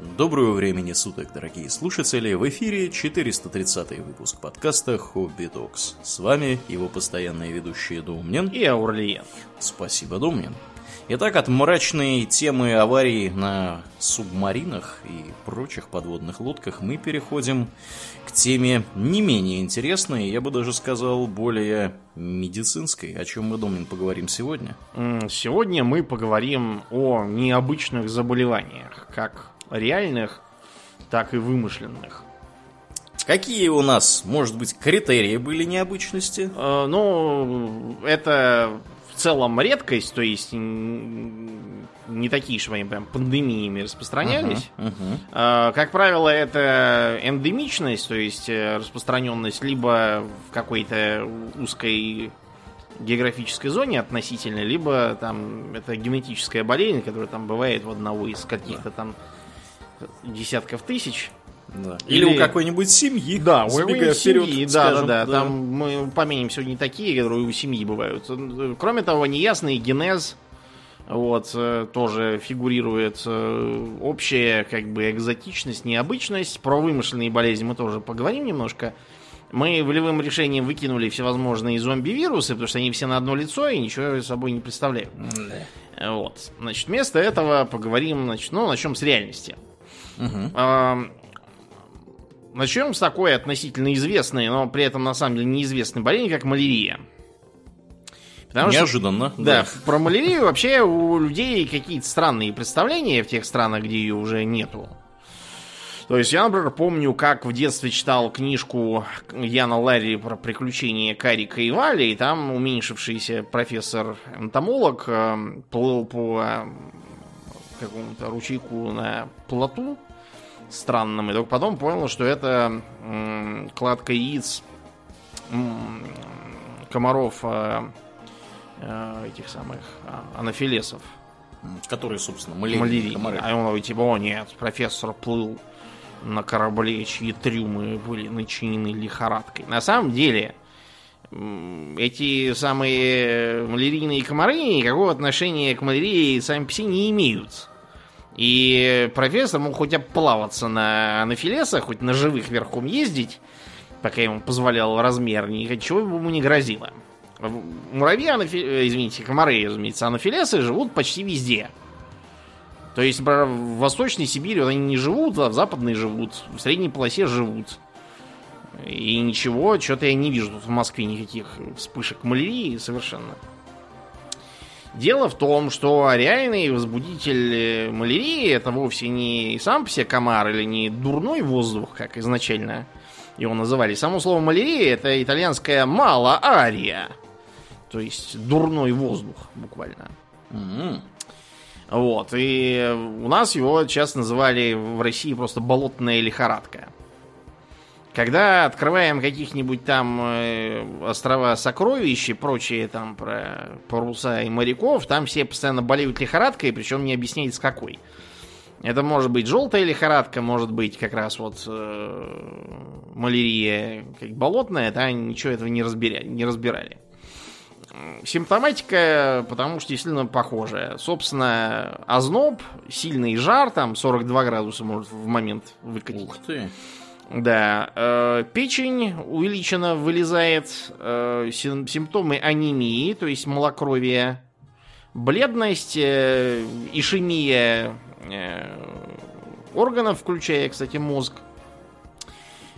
Доброго времени суток, дорогие слушатели! В эфире 430 выпуск подкаста «Хобби Докс». С вами его постоянные ведущие Домнин и Аурлиен. Спасибо, Домнин. Итак, от мрачной темы аварий на субмаринах и прочих подводных лодках мы переходим к теме не менее интересной, я бы даже сказал, более медицинской. О чем мы, Домнин, поговорим сегодня? Сегодня мы поговорим о необычных заболеваниях, как реальных, так и вымышленных. Какие у нас, может быть, критерии были необычности? Э, ну, это в целом редкость, то есть не такие же они прям пандемиями распространялись. Uh-huh, uh-huh. Как правило, это эндемичность, то есть э, распространенность либо в какой-то узкой географической зоне относительно, либо там это генетическая болезнь, которая там бывает у одного из каких-то там десятков тысяч. Да. Или, Или у какой-нибудь семьи. Да, у семьи, да, скажем, да, да, да. Там мы поменим сегодня такие, которые у семьи бывают. Кроме того, неясный генез вот, э, тоже фигурирует э, общая, как бы, экзотичность, необычность. Про вымышленные болезни мы тоже поговорим немножко. Мы волевым решением выкинули всевозможные зомби-вирусы, потому что они все на одно лицо и ничего собой не представляют. Да. Вот. Значит, вместо этого поговорим, значит, ну, начнем с реальности. Угу. Начнем с такой относительно известной, но при этом на самом деле неизвестной болезни, как малярия. Потому Неожиданно. Что, да, да, про малярию вообще у людей какие-то странные представления в тех странах, где ее уже нету. То есть я, например, помню, как в детстве читал книжку Яна Ларри про приключения Карика и Вали, и там уменьшившийся профессор-энтомолог э, плыл по э, какому-то ручейку на плоту, странным. И только потом понял, что это кладка яиц комаров э, э, этих самых э, анафилесов. Которые, собственно, малярии. Комары. А он говорит, типа, о нет, профессор плыл на корабле, чьи трюмы были начинены лихорадкой. На самом деле, эти самые малярийные комары никакого отношения к малярии сами по себе не имеют. И профессор мог хоть плаваться на анафилесах, хоть на живых верхом ездить, пока ему позволял размер, ничего ему не грозило. Муравьи, анафи... Э, извините, комары, разумеется, анафилесы живут почти везде. То есть, в Восточной Сибири они не живут, а в Западной живут, в Средней полосе живут. И ничего, что-то я не вижу тут в Москве никаких вспышек малярии совершенно. Дело в том, что реальный возбудитель э, малярии это вовсе не сам по себе комар или не дурной воздух, как изначально его называли. Само слово малярия это итальянское мало-ария. То есть дурной воздух, буквально. Mm-hmm. Вот. И у нас его часто называли в России просто болотная лихорадка. Когда открываем каких-нибудь там э, острова сокровищ и прочие там про паруса и моряков, там все постоянно болеют лихорадкой, причем не с какой. Это может быть желтая лихорадка, может быть как раз вот э, малярия как болотная, да, ничего этого не, разбирали, не разбирали. Симптоматика, потому что действительно похожая. Собственно, озноб, сильный жар, там 42 градуса может в момент выкатить. Ух ты. Да, э, печень увеличена, вылезает, э, симптомы анемии, то есть малокровие, бледность, э, ишемия э, органов, включая, кстати, мозг.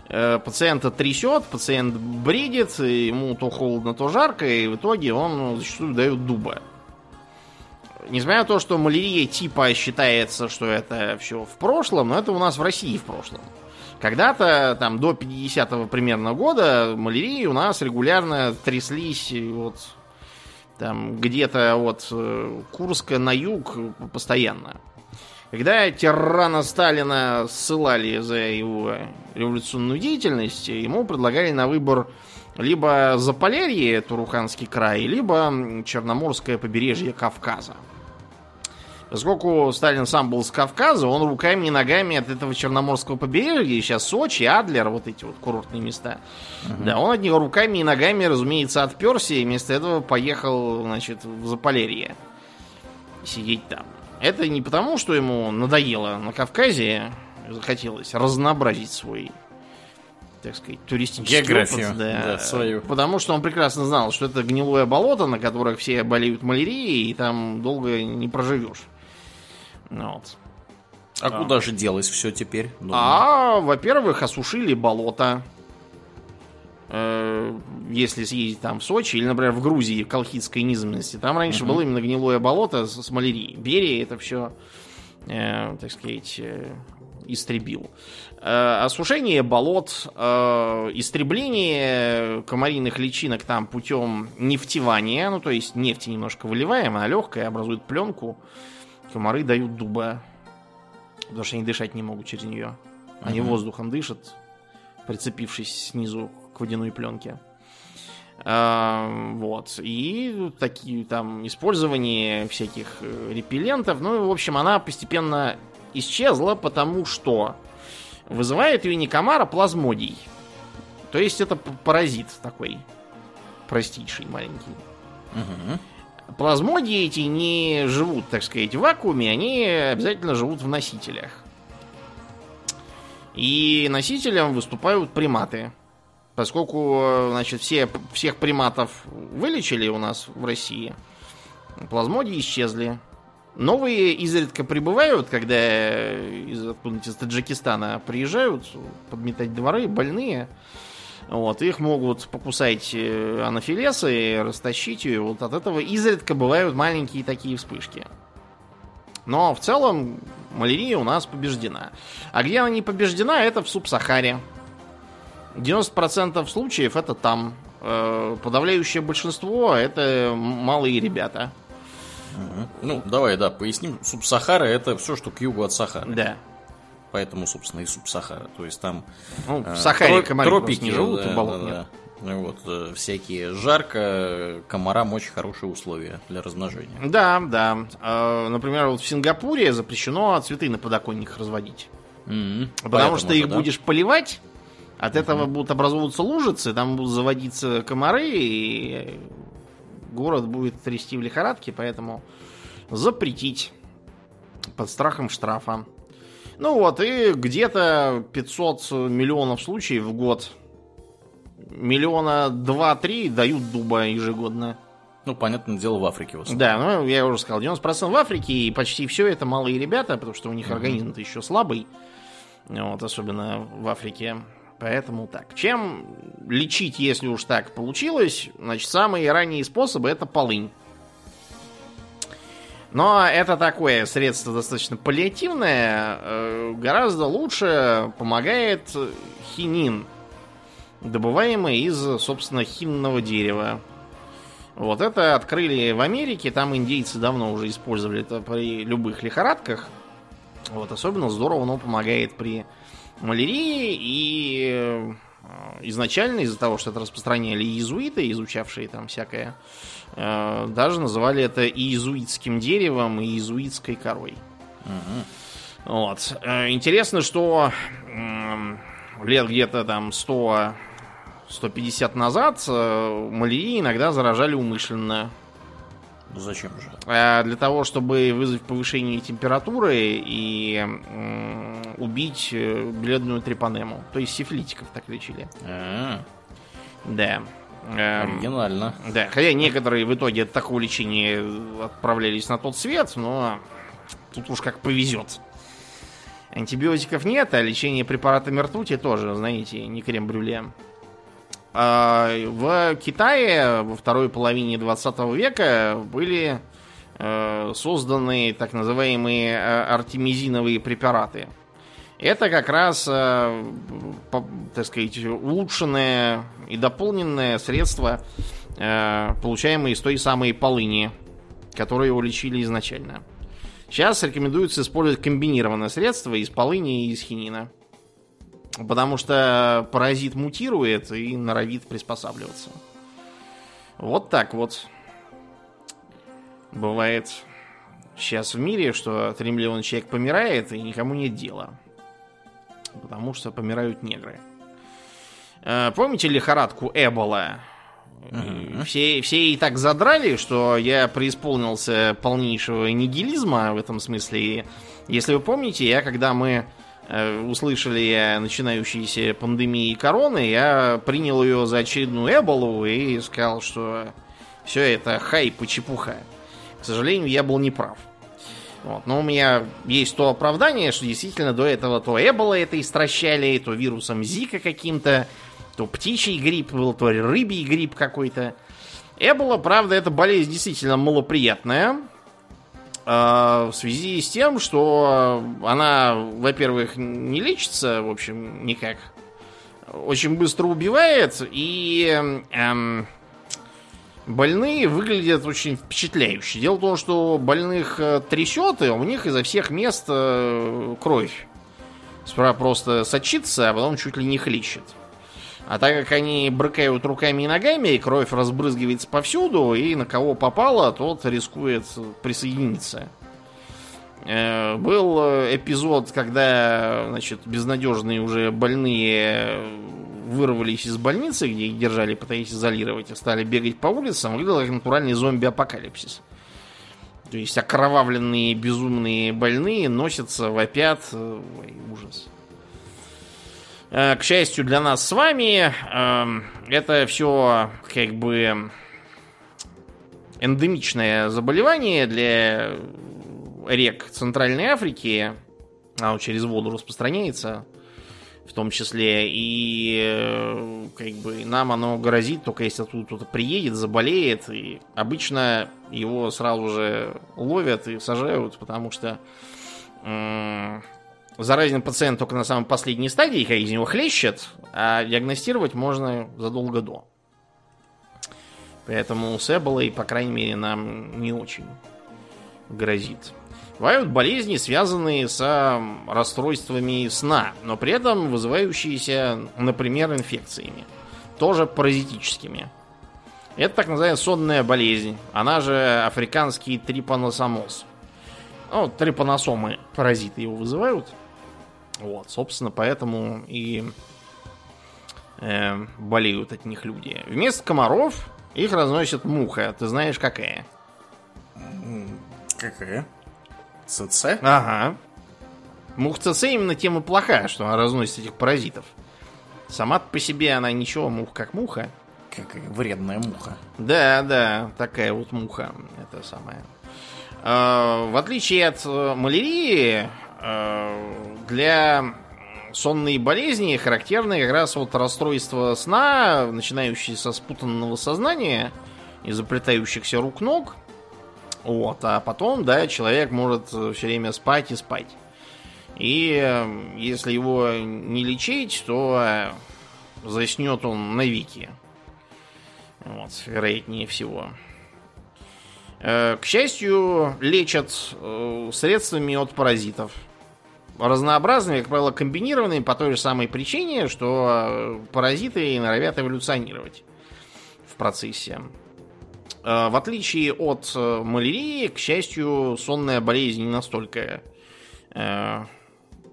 Э, пациента трясет, пациент бредит, ему то холодно, то жарко, и в итоге он зачастую дает дуба. Несмотря на то, что малярия типа считается, что это все в прошлом, но это у нас в России в прошлом. Когда-то, там, до 50-го примерно года, малярии у нас регулярно тряслись вот там где-то от э, Курска на юг постоянно. Когда тирана Сталина ссылали за его революционную деятельность, ему предлагали на выбор либо Заполярье, Туруханский край, либо Черноморское побережье Кавказа. Поскольку Сталин сам был с Кавказа, он руками и ногами от этого Черноморского побережья, сейчас Сочи, Адлер, вот эти вот курортные места, uh-huh. да, он от него руками и ногами, разумеется, отперся и вместо этого поехал, значит, в Заполярье. сидеть там. Это не потому, что ему надоело на Кавказе, захотелось разнообразить свой, так сказать, туристический Географию, опыт. да, свою. Потому что он прекрасно знал, что это гнилое болото, на которых все болеют малярией, и там долго не проживешь. Ну Вот. А куда же делось все теперь? Ну, А, во-первых, осушили болото. Э, Если съездить там в Сочи или, например, в Грузии, в Колхидской низменности, там раньше было именно гнилое болото с, с малярией. Берия это все, так сказать, э, истребил. Э, осушение болот, э, истребление комариных личинок там путем нефтевания, ну то есть нефть немножко выливаем, она легкая, образует пленку, комары дают дуба, потому что они дышать не могут через нее. Они воздухом дышат, прицепившись снизу к водяной пленке. А, вот. И такие там использование всяких э, репеллентов. Ну, и, в общем, она постепенно исчезла, потому что вызывает ее не комар, а плазмодий. То есть это паразит такой простейший, маленький. мгм. Плазмодии эти не живут, так сказать, в вакууме, они обязательно живут в носителях. И носителем выступают приматы. Поскольку, значит, все, всех приматов вылечили у нас в России, плазмодии исчезли. Новые изредка прибывают, когда из, из Таджикистана приезжают подметать дворы, больные. Вот, их могут покусать э, анафилесы, растащить ее. Вот от этого изредка бывают маленькие такие вспышки. Но в целом малярия у нас побеждена. А где она не побеждена, это в Субсахаре. 90% случаев это там. Э, Подавляющее большинство это малые ребята. Ну, давай, да, поясним. Субсахара это все, что к югу от Сахары. Да. Поэтому, собственно, и Субсахара. То есть там Ну, э, в Сахаре тро- комары тропики просто не живут, да, болот да, нет. да. Вот, э, всякие жарко, комарам очень хорошие условия для размножения. Да, да. Э, Например, вот в Сингапуре запрещено цветы на подоконниках разводить. Мгм. Потому Поэтому что их да. будешь поливать, от этого будут образовываться лужицы, там будут заводиться комары, и город будет трясти в лихорадке, поэтому запретить под страхом штрафа. Ну вот, и где-то 500 миллионов случаев в год. Миллиона два-три дают дуба ежегодно. Ну, понятное дело, в Африке в основном. Да, ну я уже сказал, 90% в Африке, и почти все это малые ребята, потому что у них организм-то еще слабый, вот, особенно в Африке. Поэтому так. Чем лечить, если уж так получилось? Значит, самые ранние способы это полынь. Но это такое средство достаточно паллиативное. э, Гораздо лучше помогает хинин, добываемый из, собственно, хинного дерева. Вот это открыли в Америке, там индейцы давно уже использовали это при любых лихорадках. Вот, особенно здорово оно помогает при малярии и э, изначально из-за того, что это распространяли иезуиты, изучавшие там всякое, даже называли это иезуитским деревом и иезуитской корой. Вот. Э, Интересно, что лет где-то там 100 150 назад э, малярией иногда заражали умышленно. Ну, Зачем же? Э, Для того, чтобы вызвать повышение температуры и убить э, бледную трепанему. То есть сифилитиков так лечили. А, Да. Эм, Оригинально. Да, хотя некоторые в итоге от такого лечения отправлялись на тот свет, но тут уж как повезет. Антибиотиков нет, а лечение препаратами ртути тоже, знаете, не крем-брюле. А В Китае во второй половине 20 века были э, созданы так называемые э, артемизиновые препараты. Это как раз, э, так сказать, улучшенное и дополненное средство, э, получаемое из той самой полыни, которую его лечили изначально. Сейчас рекомендуется использовать комбинированное средство из полыни и из хинина. Потому что паразит мутирует и норовит приспосабливаться. Вот так вот. Бывает сейчас в мире, что 3 миллиона человек помирает, и никому нет дела. Потому что помирают негры. Э, Помните лихорадку Эбола? Угу. Все, все и так задрали, что я преисполнился полнейшего нигилизма в этом смысле. Если вы помните, я когда мы э, услышали о начинающейся пандемии короны, я принял ее за очередную эболу и сказал, что все это хайп и чепуха. К сожалению, я был неправ. Вот. Но у меня есть то оправдание, что действительно до этого то эбола это истращали, то вирусом Зика каким-то, то птичий грипп был, то рыбий грипп какой-то. Эбола, правда, это болезнь действительно малоприятная. Э, в связи с тем, что она, во-первых, не лечится, в общем, никак. Очень быстро убивает, и эм, больные выглядят очень впечатляюще. Дело в том, что больных э, трясет, и у них изо всех мест э, кровь. Справа просто сочится, а потом чуть ли не хлещет. А так как они брыкают руками и ногами, и кровь разбрызгивается повсюду, и на кого попало, тот рискует присоединиться. Э, был эпизод, когда, значит, безнадежные уже больные вырвались из больницы, где их держали, пытаясь изолировать, и стали бегать по улицам, выглядел как натуральный зомби-апокалипсис. То есть окровавленные, безумные больные носятся, вопят. Ой, ужас. Э, к счастью для нас с вами, эм, это все как бы эндемичное заболевание для рек Центральной Африки. Оно через воду распространяется в том числе. И э, как бы нам оно грозит, только если тут кто-то приедет, заболеет. И обычно его сразу же ловят и сажают, потому что Заразен пациент только на самой последней стадии, когда из него хлещет, а диагностировать можно задолго до. Поэтому с Эболой, по крайней мере, нам не очень грозит. Бывают болезни, связанные с расстройствами сна, но при этом вызывающиеся, например, инфекциями. Тоже паразитическими. Это так называемая сонная болезнь. Она же африканский трипаносомоз. Ну, трипаносомы, паразиты его вызывают. Вот, собственно, поэтому и э, болеют от них люди. Вместо комаров их разносит муха. Ты знаешь, какая? Какая? ЦЦ? Ага. Мух ЦЦ именно тем и плохая, что она разносит этих паразитов. Сама по себе она ничего, мух как муха. Какая вредная муха. Да, да, такая вот муха. Это самое. Э, в отличие от э, малярии, э, для сонной болезни характерны как раз вот расстройство сна, начинающие со спутанного сознания и заплетающихся рук-ног. Вот, а потом, да, человек может все время спать и спать. И если его не лечить, то заснет он навеки. Вот, вероятнее всего. К счастью, лечат средствами от паразитов разнообразными, как правило, комбинированными по той же самой причине, что э, паразиты норовят эволюционировать в процессе. Э, в отличие от э, малярии, к счастью, сонная болезнь не настолько э,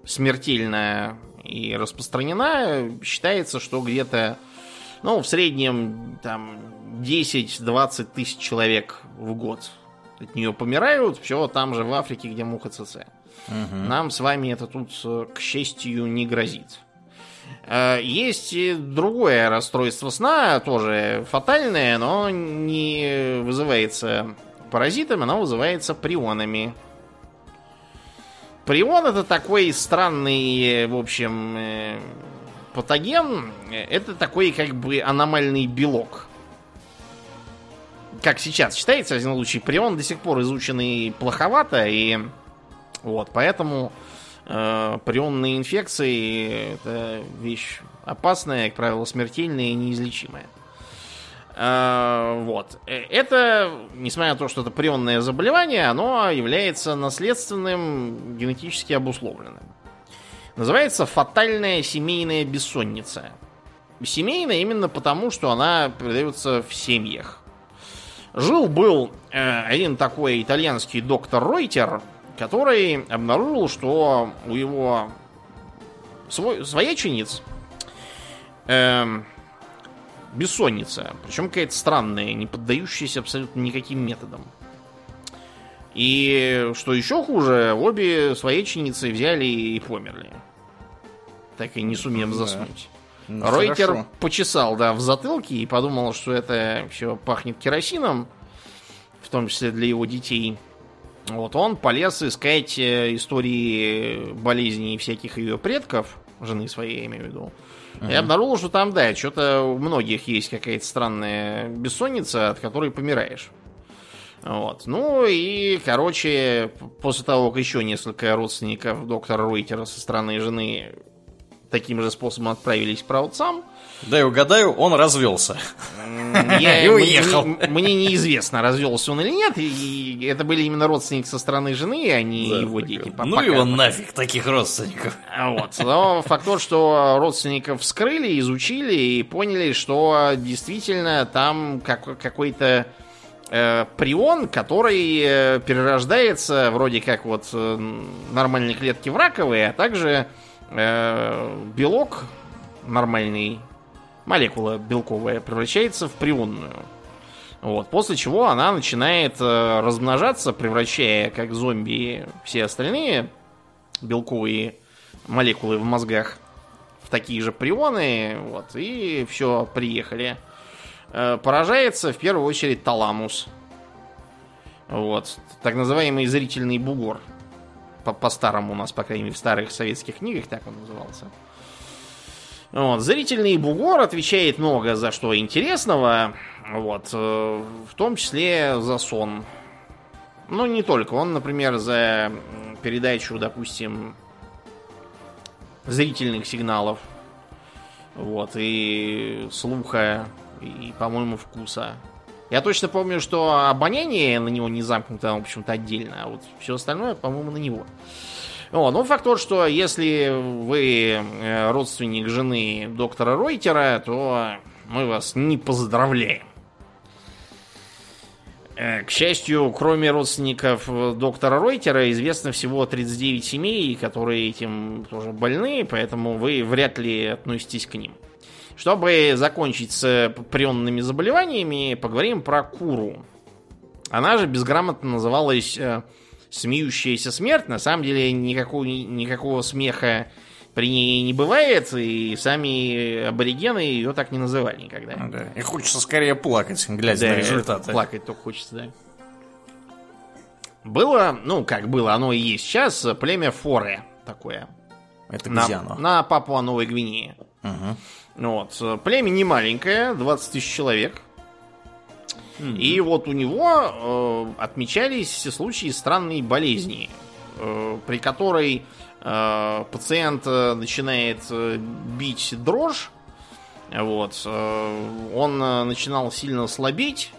смертельная и распространена. Считается, что где-то, ну, в среднем, там, 10-20 тысяч человек в год от нее помирают. Все там же в Африке, где муха ЦЦ. Угу. Нам с вами это тут, э, к счастью, не грозит. Э, есть и другое расстройство сна, тоже фатальное, но не вызывается паразитами, оно вызывается прионами. Прион это такой странный, в общем, э, патоген. Это такой как бы аномальный белок. Как сейчас считается, в один случай, прион до сих пор изученный плоховато, и вот, поэтому э, прионные инфекции это вещь опасная, как правило, смертельная и неизлечимая. Э, вот. Э, это, несмотря на то, что это прионное заболевание, оно является наследственным, генетически обусловленным. Называется фатальная семейная бессонница. Семейная именно потому, что она передается в семьях. Жил-был один такой итальянский доктор Ройтер, который обнаружил, что у его свой, своячениц эм, бессонница. Причем какая-то странная, не поддающаяся абсолютно никаким методам. И что еще хуже, обе свояченицы взяли и померли. Так и не сумев Да. заснуть. Ну, Ройтер хорошо. почесал, да, в затылке и подумал, что это все пахнет керосином, в том числе для его детей. Вот он полез искать э, истории болезней всяких ее предков, жены своей, я имею в виду. И обнаружил, что там, да, что-то у многих есть какая-то странная бессонница, от которой помираешь. Вот. Ну и, короче, после того, как еще несколько родственников доктора Ройтера со стороны жены таким же способом отправились к праотцам, Дай угадаю, он развелся. я, И мне- уехал. Мне, мне неизвестно, развелся он или нет. И это были именно родственники со стороны жены, а не Да, его дети. Ну пока. его нафиг, таких родственников. А Вот. Но факт тот, что родственников вскрыли, изучили и поняли, что действительно там как- какой-то э, прион, который э, перерождается вроде как вот э, нормальные клетки в раковые, а также э, белок нормальный, молекула белковая, превращается в прионную. Вот, после чего она начинает э, размножаться, превращая как зомби все остальные белковые молекулы в мозгах в такие же прионы, вот, и все, приехали. Э, Поражается в первую очередь таламус. Вот, так называемый зрительный бугор. По- По-старому у нас, по крайней мере, в старых советских книгах так он назывался. Вот, зрительный бугор отвечает много за что интересного, вот, э, в том числе за сон. Ну, не только. Он, например, за передачу, допустим, зрительных сигналов. Вот, и слуха, и, по-моему, вкуса. Я точно помню, что обоняние на него не замкнуто, оно почему-то отдельно, а вот все остальное, по-моему, на него. Вот, ну, факт тот, что если вы э, родственник жены доктора Ройтера, то мы вас не поздравляем. Э, К счастью, кроме родственников э, доктора Ройтера, известно всего 39 семей, которые этим тоже больны, поэтому вы вряд ли относитесь к ним. Чтобы закончить с прионными заболеваниями, поговорим про куру. Она же безграмотно называлась смеющаяся смерть. На самом деле никакого, никакого смеха при ней не бывает, и сами аборигены ее так не называли никогда. Да. И хочется скорее плакать, глядя Да, на результаты. Плакать только хочется, да. Было, ну, как было, оно и есть сейчас, племя Форе такое. Это На, где оно? на Папуа Новой Гвинее. Мгм. Вот. Племя не маленькое, 20 тысяч человек. И вот у него э, отмечались случаи странной болезни, э, при которой э, пациент э, начинает э, бить дрожь, вот, э, он э, начинал сильно слабеть,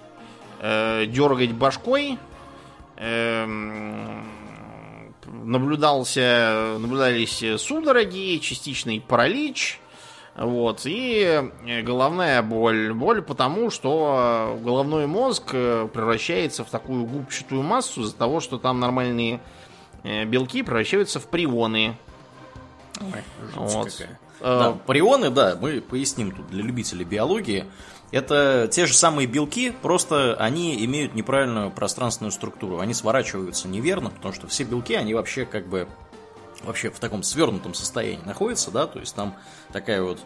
э, дергать башкой, эм, наблюдался, наблюдались судороги, частичный паралич, вот, и э, головная боль. Боль потому, что э, головной мозг э, превращается в такую губчатую массу из-за того, что там нормальные белки превращаются в прионы. Ой, Вот. какая. Да, прионы, да, мы поясним тут для любителей биологии. Это те же самые белки, просто они имеют неправильную пространственную структуру. Они сворачиваются неверно, потому что все белки, они вообще как бы вообще в таком свернутом состоянии находятся, да, то есть там такая вот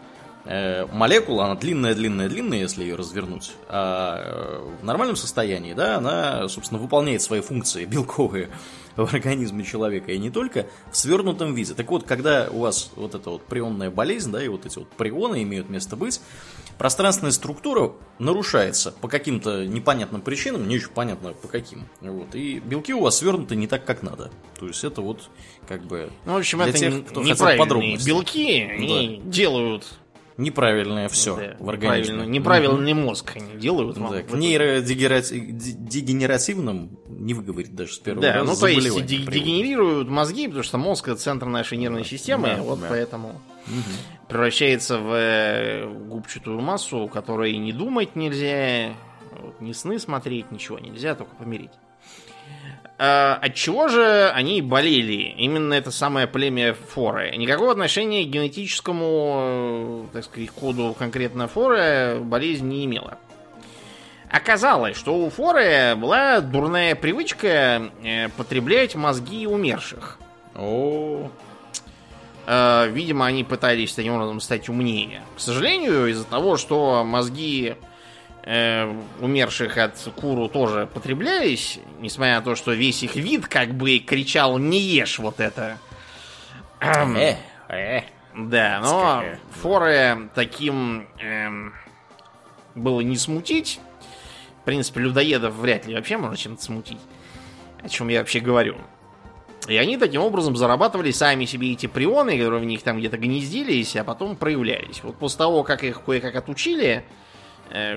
молекула, она длинная-длинная-длинная, если ее развернуть, а э, в нормальном состоянии, да, она, собственно, выполняет свои функции белковые в организме человека, и не только в свернутом виде. Так вот, когда у вас вот эта вот прионная болезнь, да, и вот эти вот прионы имеют место быть, пространственная структура нарушается по каким-то непонятным причинам, не очень понятно по каким. Вот, и белки у вас свернуты не так, как надо. То есть это вот как бы Ну, в общем, это тех, кто неправильные белки, они делают неправильное все да, в организме. правильно- неправильный мозг они делают. вам Да, в к нейродегенеративным не выговорить даже с первого Да, раза ну то есть заболевание де- приводит. дегенерируют мозги, потому что мозг это центр нашей нервной системы, Да, вот да. поэтому превращается в э, губчатую массу, которой не думать нельзя, вот, ни сны смотреть, ничего нельзя, только помереть. Э, от чего же они болели? Именно это самое племя Форы. Никакого отношения к генетическому, э, так сказать, коду конкретно Форы болезнь не имела. Оказалось, что у Форы была дурная привычка э, потреблять мозги умерших. О, Э, видимо, они пытались таким образом стать умнее. К сожалению, из-за того, что мозги э, умерших от куру тоже потреблялись, несмотря на то, что весь их вид как бы кричал «не ешь вот это». э, э. Да, но Скорее. форы таким эм, было не смутить. В принципе, людоедов вряд ли вообще можно чем-то смутить. О чем я вообще говорю. И они таким образом зарабатывали сами себе эти прионы, которые в них там где-то гнездились, а потом проявлялись. Вот после того, как их кое-как отучили э,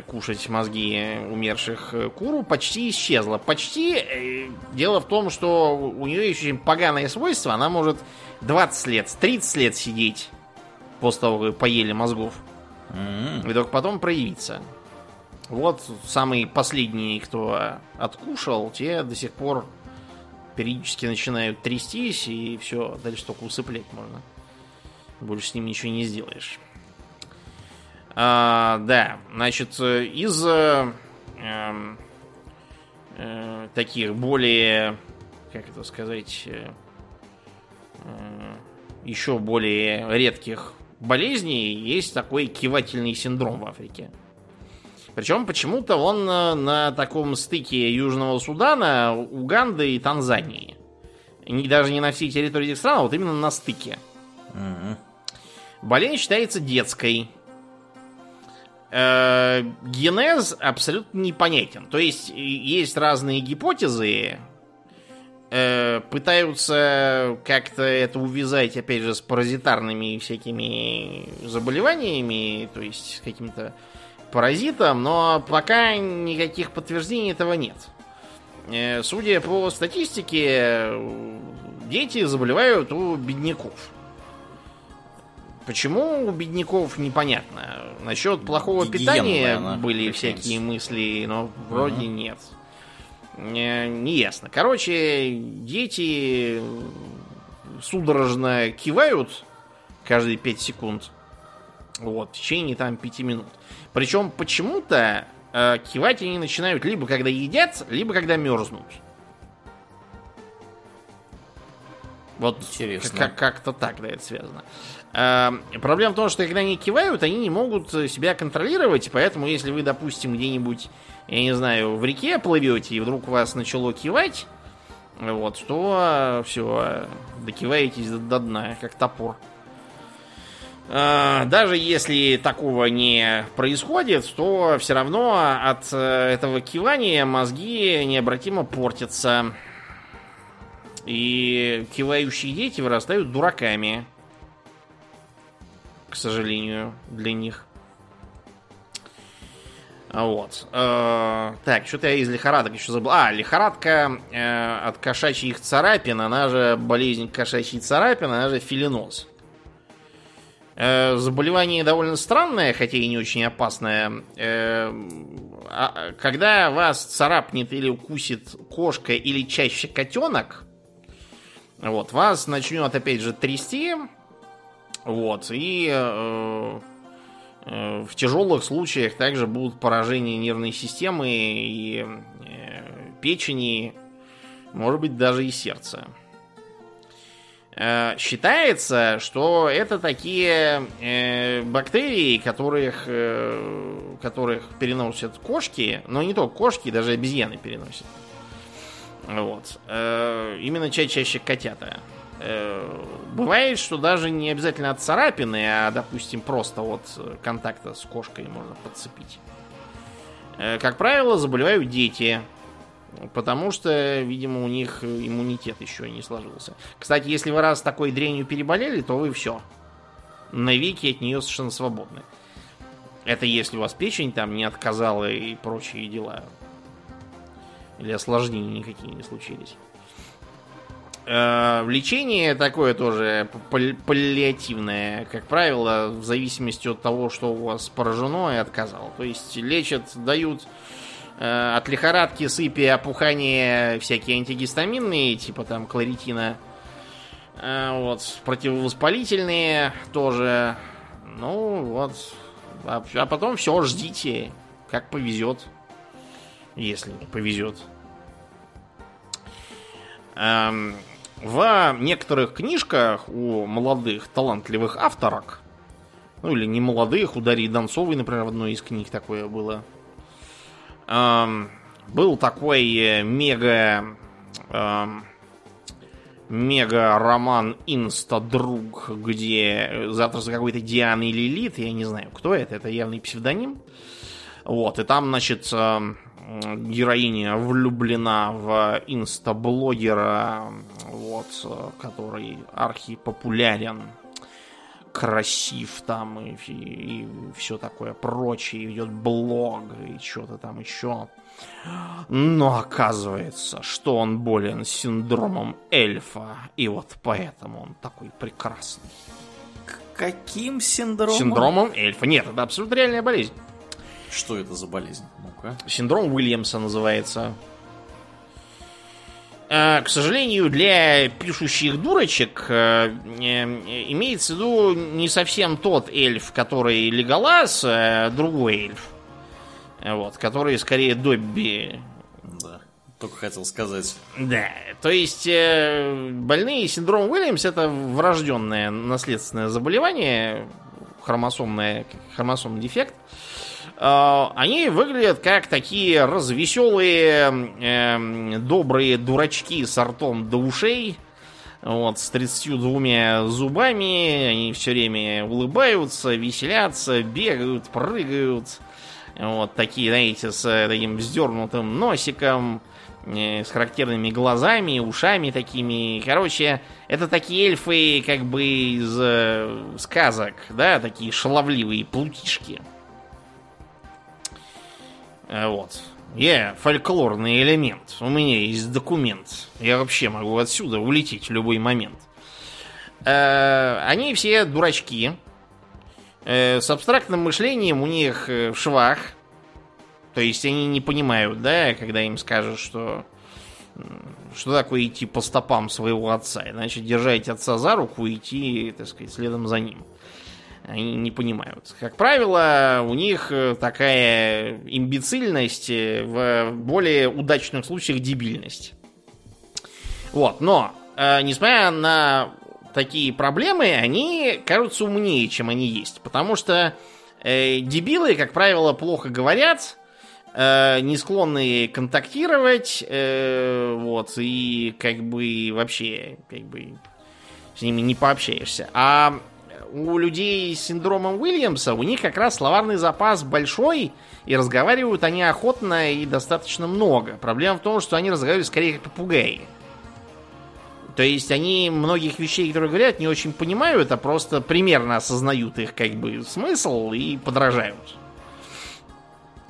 кушать мозги умерших э, куру, почти исчезла. Почти. э, дело в том, что у нее есть очень поганое свойство. Она может 20 лет, 30 лет сидеть после того, как поели мозгов. М, И только потом проявиться. Вот самые последние, кто откушал, те до сих пор периодически начинают трястись, и все, дальше только усыплять можно. Больше с ним ничего не сделаешь. А, да, значит, из э, эм, э, таких более, как это сказать, э, э, еще более редких болезней есть такой кивательный синдром в Африке. Причем почему-то он э, на таком стыке Южного Судана, Уганды и Танзании. Не, даже не на всей территории этих стран, а вот именно на стыке. м. Болезнь считается детской. Э, генез абсолютно непонятен. То есть есть разные гипотезы. Э, пытаются как-то это увязать, опять же, с паразитарными всякими заболеваниями, то есть с каким-то паразитом, но пока никаких подтверждений этого нет. Э, Судя по статистике, дети заболевают у бедняков. Почему у бедняков непонятно. Насчет плохого Гигиена, питания наверное, были всякие мысли, но вроде нет. Не, не ясно. Короче, дети судорожно кивают каждые 5 секунд. Вот, в течение там 5 минут. Причем почему-то э, кивать они начинают либо когда едят, либо когда мерзнут. Вот Интересно. как- как-то так, да, это связано. Э, проблема в том, что когда они кивают, они не могут э, себя контролировать, поэтому если вы, допустим, где-нибудь, я не знаю, в реке плывете, и вдруг вас начало кивать, вот, то все, докиваетесь до, до дна, как топор. Э, Даже если такого не происходит, то все равно от э, этого кивания мозги необратимо портятся. И кивающие дети вырастают дураками. К сожалению, для них. А Вот. Э, так, что-то я из лихорадок еще забыл. А, лихорадка э, от кошачьих царапин, она же болезнь кошачьей царапин, она же филиноз. Э, заболевание довольно странное, хотя и не очень опасное. А- когда вас царапнет или укусит кошка или чаще котенок, вот, вас начнет опять же трясти, вот, и э, э, в тяжелых случаях также будут поражения нервной системы и э, печени, может быть, даже и сердца. Считается, что это такие бактерии, которых, которых переносят кошки, но не только кошки, даже обезьяны переносят. Вот. Именно ча- чаще котята. Бывает, что даже не обязательно от царапины, а, допустим, просто от э, контакта с кошкой можно подцепить. Э, Как правило, заболевают дети, потому что, видимо, у них иммунитет еще не сложился. Кстати, если вы раз такой дрянью переболели, то вы все. Навеки от нее совершенно свободны. Это если у вас печень там не отказала и прочие дела. Или осложнения никакие не случились. Э, Лечение такое тоже палли- паллиативное, как правило, в зависимости от того, что у вас поражено и отказало. То есть лечат, дают Э, от лихорадки, сыпи, опухания всякие антигистаминные, типа там кларитина. Э, вот, противовоспалительные тоже. Ну, вот. А, а потом все, ждите, как повезет. Если повезет. Эм, в некоторых книжках у молодых талантливых авторок, ну или не молодых, у Дарьи Донцовой, например, в одной из книг такое было, эм, был такой э, мега эм, мега роман Инста-друг, где завтра за какой-то Дианы Лилит, я не знаю, кто это, это явный псевдоним. Вот, и там, значит, эм, героиня влюблена в инстаблогера, вот, который архипопулярен, красив там и, и, и все такое прочее, ведет блог и что-то там еще. Но оказывается, что он болен синдромом эльфа, и вот поэтому он такой прекрасный. Каким синдромом? Синдромом эльфа. Нет, это абсолютно реальная болезнь. Что это за болезнь? Ну-ка. Синдром Уильямса называется. А, к сожалению, для пишущих дурочек э, э, имеется в виду не совсем тот эльф, который Леголас, а другой эльф. Вот, который скорее Добби. Да, только хотел сказать. Да, то есть э, больные синдром Уильямс это врожденное наследственное заболевание, хромосомное, хромосомный дефект. Э, они выглядят как такие развеселые, э, добрые дурачки с ртом до ушей. Вот, с 32 зубами. Они все время улыбаются, веселятся, бегают, прыгают. Вот такие, знаете, с таким вздернутым носиком, э, с характерными глазами, ушами такими. Короче, это такие эльфы, как бы из э, сказок, да, такие шаловливые плутишки. Э, вот. Я фольклорный элемент. У меня есть документ. Я вообще могу отсюда улететь в любой момент. Э, они все дурачки. Э, с абстрактным мышлением у них в швах. То есть они не понимают, да, когда им скажут, что что такое идти по стопам своего отца. Значит, держать отца за руку и идти, так сказать, следом за ним они не понимают. Как правило, у них э, такая имбецильность, э, в более удачных случаях дебильность. Вот, но, э, несмотря на такие проблемы, они кажутся умнее, чем они есть. Потому что э, дебилы, как правило, плохо говорят, э, не склонны контактировать, э, вот, и как бы вообще, как бы с ними не пообщаешься. А у людей с синдромом Уильямса, у них как раз словарный запас большой, и разговаривают они охотно и достаточно много. Проблема в том, что они разговаривают скорее как попугаи. То есть они многих вещей, которые говорят, не очень понимают, а просто примерно осознают их как бы смысл и подражают.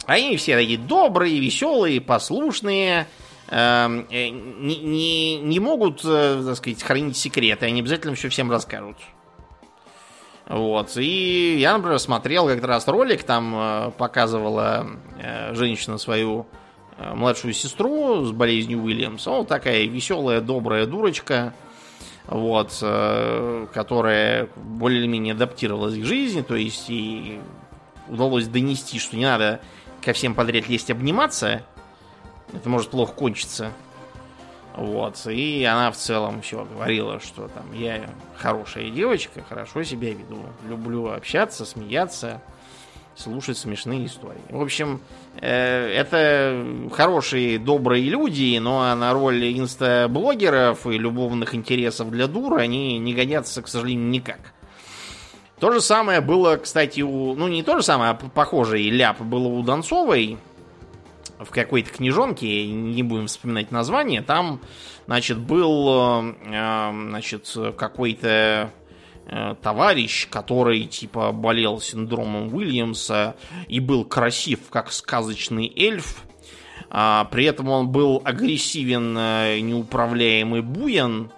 Они все такие добрые, веселые, послушные, эм, э, не, не, не могут, э, так сказать, хранить секреты, они обязательно все всем расскажут. Вот. И я, например, смотрел как-то раз ролик, там э, показывала э, женщина свою э, младшую сестру с болезнью Уильямса. Вот такая веселая, добрая дурочка, вот, которая более-менее адаптировалась к жизни, то есть и удалось донести, что не надо ко всем подряд лезть обниматься, это может плохо кончиться. Вот. И она в целом все говорила, что там я хорошая девочка, хорошо себя веду. Люблю общаться, смеяться, слушать смешные истории. В общем, э, это хорошие, добрые люди, но на роль инстаблогеров и любовных интересов для дур они не годятся, к сожалению, никак. То же самое было, кстати, у... Ну, не то же самое, а похожий ляп было у Донцовой в какой-то книжонке, не будем вспоминать название, там, значит, был, э, значит, какой-то э, товарищ, который, типа, болел синдромом Уильямса и был красив, как сказочный эльф, а при этом он был агрессивен, э, неуправляемый буян,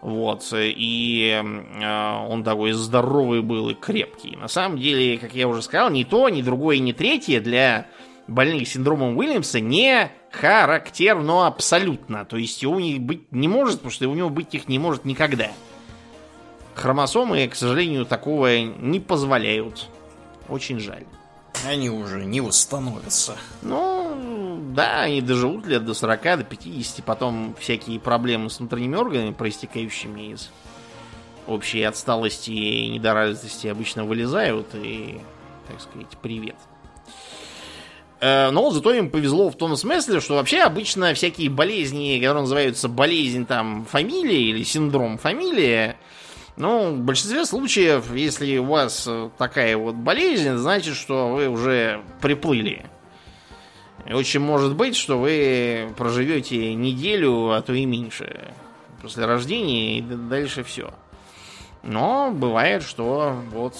вот, и э, он такой здоровый был и крепкий. На самом деле, как я уже сказал, ни то, ни другое, ни третье для больных синдромом Уильямса не характерно абсолютно. То есть у них быть не может, потому что у него быть их не может никогда. Хромосомы, к сожалению, такого не позволяют. Очень жаль. Они уже не восстановятся. Ну, да, они доживут лет до 40, до 50, потом всякие проблемы с внутренними органами, проистекающими из общей отсталости и недоразвитости, обычно вылезают и, так сказать, привет. Э, но зато им повезло в том смысле, что вообще обычно всякие болезни, которые называются болезнь там фамилии или синдром фамилии, ну, в большинстве случаев, если у вас такая вот болезнь, значит, что вы уже приплыли. И очень может быть, что вы проживете неделю, а то и меньше после рождения, и дальше все. Но бывает, что вот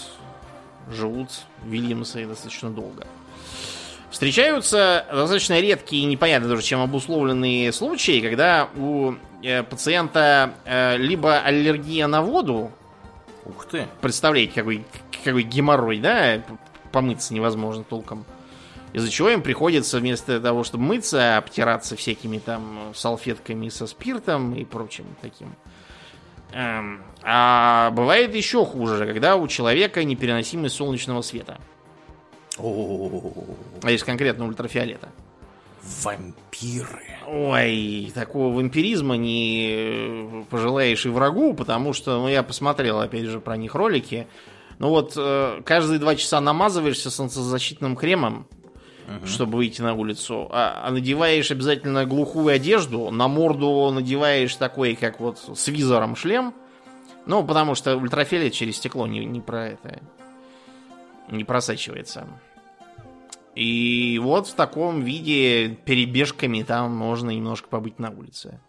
живут Вильямсы достаточно долго. Встречаются достаточно редкие и непонятные даже, чем обусловленные случаи, когда у э, пациента э, либо аллергия на воду. Ух ты. Представляете, какой, какой геморрой, да? Помыться невозможно толком. Из-за чего им приходится вместо того, чтобы мыться, обтираться всякими там салфетками со спиртом и прочим таким. Эм, а бывает еще хуже, когда у человека непереносимость солнечного света. А есть конкретно ультрафиолета. Вампиры. Ой, такого вампиризма не пожелаешь и врагу, потому что, ну, я посмотрел, опять же, про них ролики. Ну вот, э, каждые два часа намазываешься солнцезащитным кремом, угу. чтобы выйти на улицу, а, а надеваешь обязательно глухую одежду, на морду надеваешь такой, как вот с визором шлем, ну, потому что ультрафиолет через стекло не, не про это не просачивается. И вот в таком виде перебежками там можно немножко побыть на улице.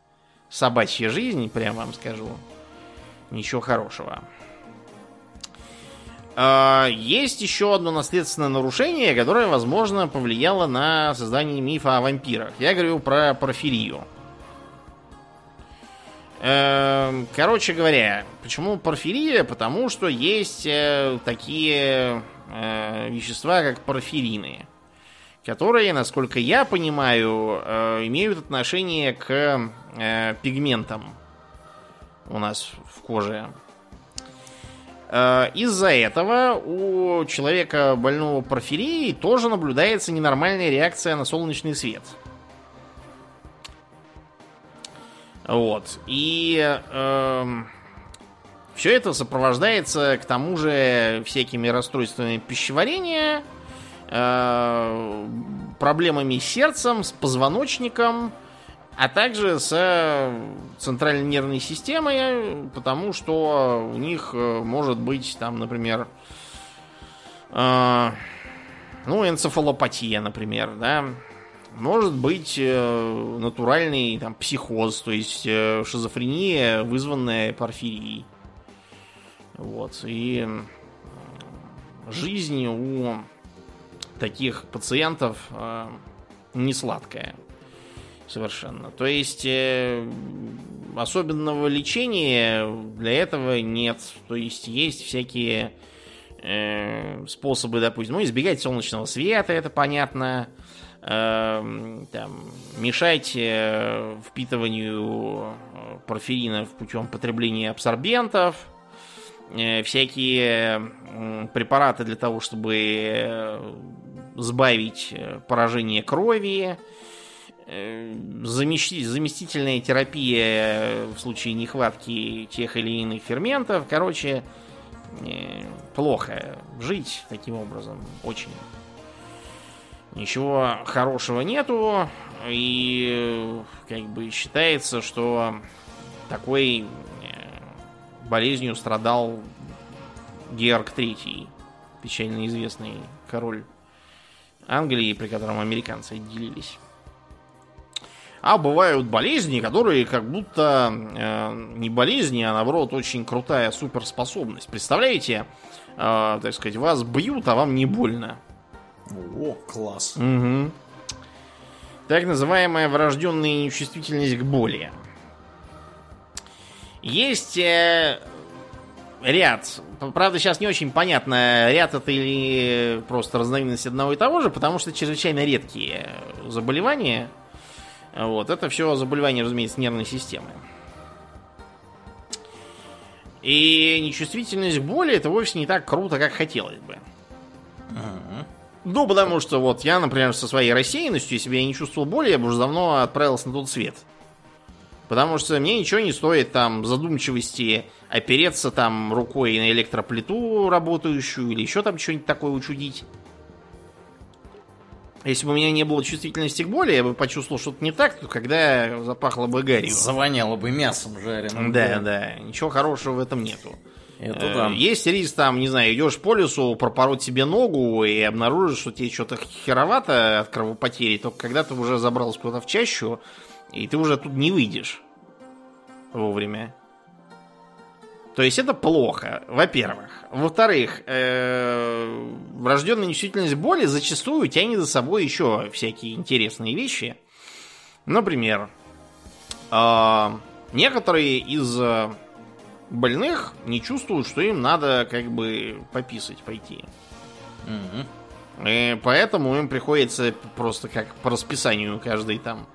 Собачья жизнь, прям вам скажу. Ничего хорошего. А, есть еще одно наследственное нарушение, которое, возможно, повлияло на создание мифа о вампирах. Я говорю про порфирию. Эм, короче говоря, почему порфирия? Потому что есть э, такие э, вещества, как порфирины которые, насколько я понимаю, э, имеют отношение к э, пигментам у нас в коже. Э, из-за этого у человека больного порфирией тоже наблюдается ненормальная реакция на солнечный свет. Вот. И э, все это сопровождается к тому же всякими расстройствами пищеварения, проблемами с сердцем, с позвоночником, а также с центральной нервной системой, потому что у них э, может быть там, например, э, ну, энцефалопатия, например, да, может быть э, натуральный там психоз, то есть э, шизофрения, вызванная порфирией. Вот, и жизнь у таких пациентов э, не сладкая. Совершенно. То есть э, особенного лечения для этого нет. То есть есть всякие э, способы, допустим, ну, избегать солнечного света, это понятно. Э, там, мешать э, впитыванию э, порфиринов путем потребления абсорбентов э, всякие препараты для того, чтобы сбавить э, поражение крови, э, заместительная терапия в случае нехватки тех или иных ферментов. Короче, э, плохо жить таким образом. Очень. Ничего хорошего нету. И как бы считается, что такой болезнью страдал Георг III, печально известный король Англии, при котором американцы отделились. А бывают болезни, которые как будто э, не болезни, а наоборот очень крутая суперспособность. Представляете, э, так сказать, вас бьют, а вам не больно. О, класс. Угу. Так называемая врожденная нечувствительность к боли. Есть э, ряд. Правда, сейчас не очень понятно, ряд это или просто разновидность одного и того же, потому что чрезвычайно редкие заболевания. Вот, это все заболевания, разумеется, нервной системы. И нечувствительность к боли это вовсе не так круто, как хотелось бы. Ну, потому что вот я, например, со своей рассеянностью, если бы я не чувствовал боли, я бы уже давно отправился на тот свет. Потому что мне ничего не стоит там задумчивости опереться там рукой на электроплиту работающую или еще там что-нибудь такое учудить. Если бы у меня не было чувствительности к боли, я бы почувствовал что-то не так, то когда запахло бы гарью. Завоняло бы мясом жареным. Да, да, ничего хорошего в этом нету. Это да. Есть риск, там, не знаю, идешь по лесу, пропороть себе ногу и обнаружишь, что тебе что-то херовато от кровопотери, только когда ты уже забрался куда-то в чащу, и ты уже тут не выйдешь вовремя. То есть это плохо, во-первых. Во-вторых, э, врожденная нечувствительность боли зачастую тянет за собой еще всякие интересные вещи. Например, э, некоторые из э, больных не чувствуют, что им надо как бы пописать пойти. Мгм. И поэтому им приходится просто как по расписанию каждый там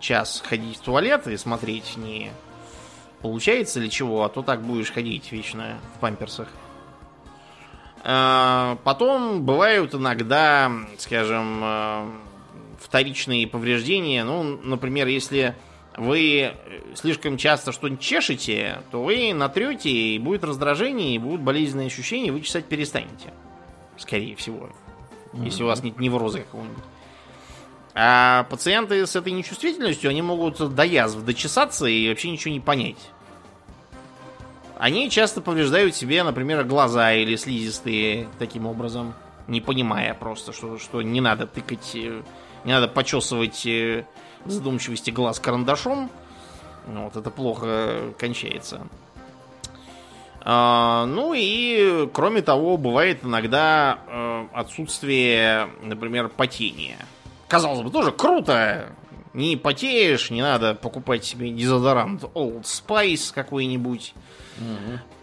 час ходить в туалет и смотреть, не получается ли чего, а то так будешь ходить вечно в памперсах. А, Потом бывают иногда, скажем, э, вторичные повреждения. Ну, например, если вы слишком часто что-нибудь чешете, то вы натрете, и будет раздражение, и будут болезненные ощущения, и вы чесать перестанете. Скорее всего. Если у вас нет невроза какого-нибудь. А пациенты с этой нечувствительностью, они могут до язв дочесаться и вообще ничего не понять. Они часто повреждают себе, например, глаза или слизистые таким образом, не понимая просто, что, что не надо тыкать, э, не надо почесывать э, задумчивости глаз карандашом. Вот, это плохо кончается. А, ну и, кроме того, бывает иногда э, отсутствие, например, потения. Казалось бы, тоже круто. Не потеешь, не надо покупать себе дезодорант Old Spice какой-нибудь.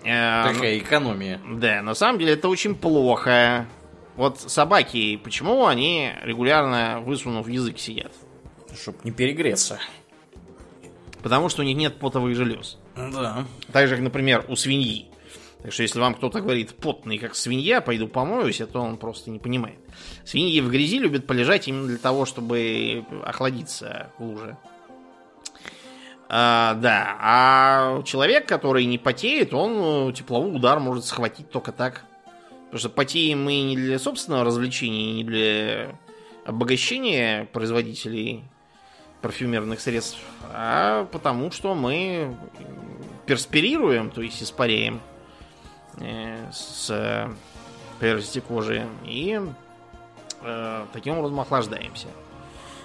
Э, Такая экономия. да, на самом деле это очень плохо. Вот собаки, почему они регулярно высунув язык сидят? Чтоб не перегреться. Потому что у них нет потовых желез. Да. Так же, как, например, у свиньи. Так что если вам кто-то говорит потный, как свинья, пойду помоюсь, то он просто не понимает. Свиньи в грязи любят полежать именно для того, чтобы охладиться в луже. А, да, а человек, который не потеет, он э, тепловой удар может схватить только так. Потому что потеем мы не для собственного развлечения, не для обогащения производителей парфюмерных средств, а потому что мы перспирируем, то есть испаряем с э, поверхности кожи и э, таким образом охлаждаемся.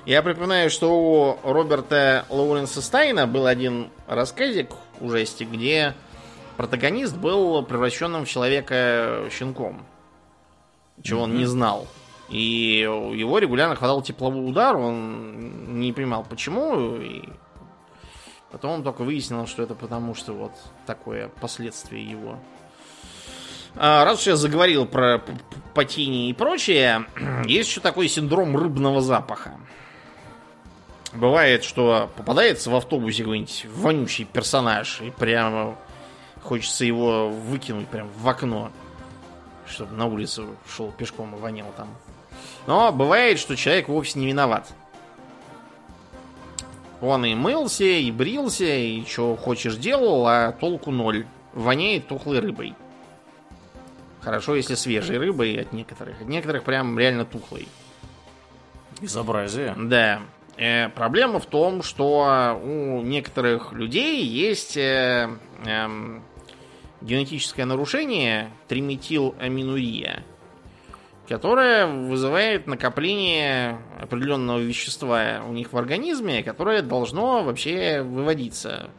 Я припоминаю, что у Роберта Лоуренса Стайна был один рассказик ужастик, где протагонист был превращенным в человека щенком, чего он не знал. И его регулярно хватал тепловой удар, он не понимал почему, и потом он только выяснил, что это потому, что вот такое последствие его. А, Раз уж я заговорил про п- п- потение и прочее, есть еще такой синдром рыбного запаха. Бывает, что попадается в автобусе какой-нибудь вонючий персонаж, и прямо хочется его выкинуть прям в окно, чтобы на улицу шел пешком и вонял там. Но бывает, что человек вовсе не виноват. Он и мылся, и брился, и что хочешь делал, а толку ноль. Воняет тухлой рыбой. Хорошо, если свежей рыбой от некоторых. От некоторых прям реально тухлой. Безобразие. Да. Э, проблема в том, что у некоторых людей есть э, эм, генетическое нарушение триметиламинурия, которое вызывает накопление определенного вещества у них в организме, которое должно вообще выводиться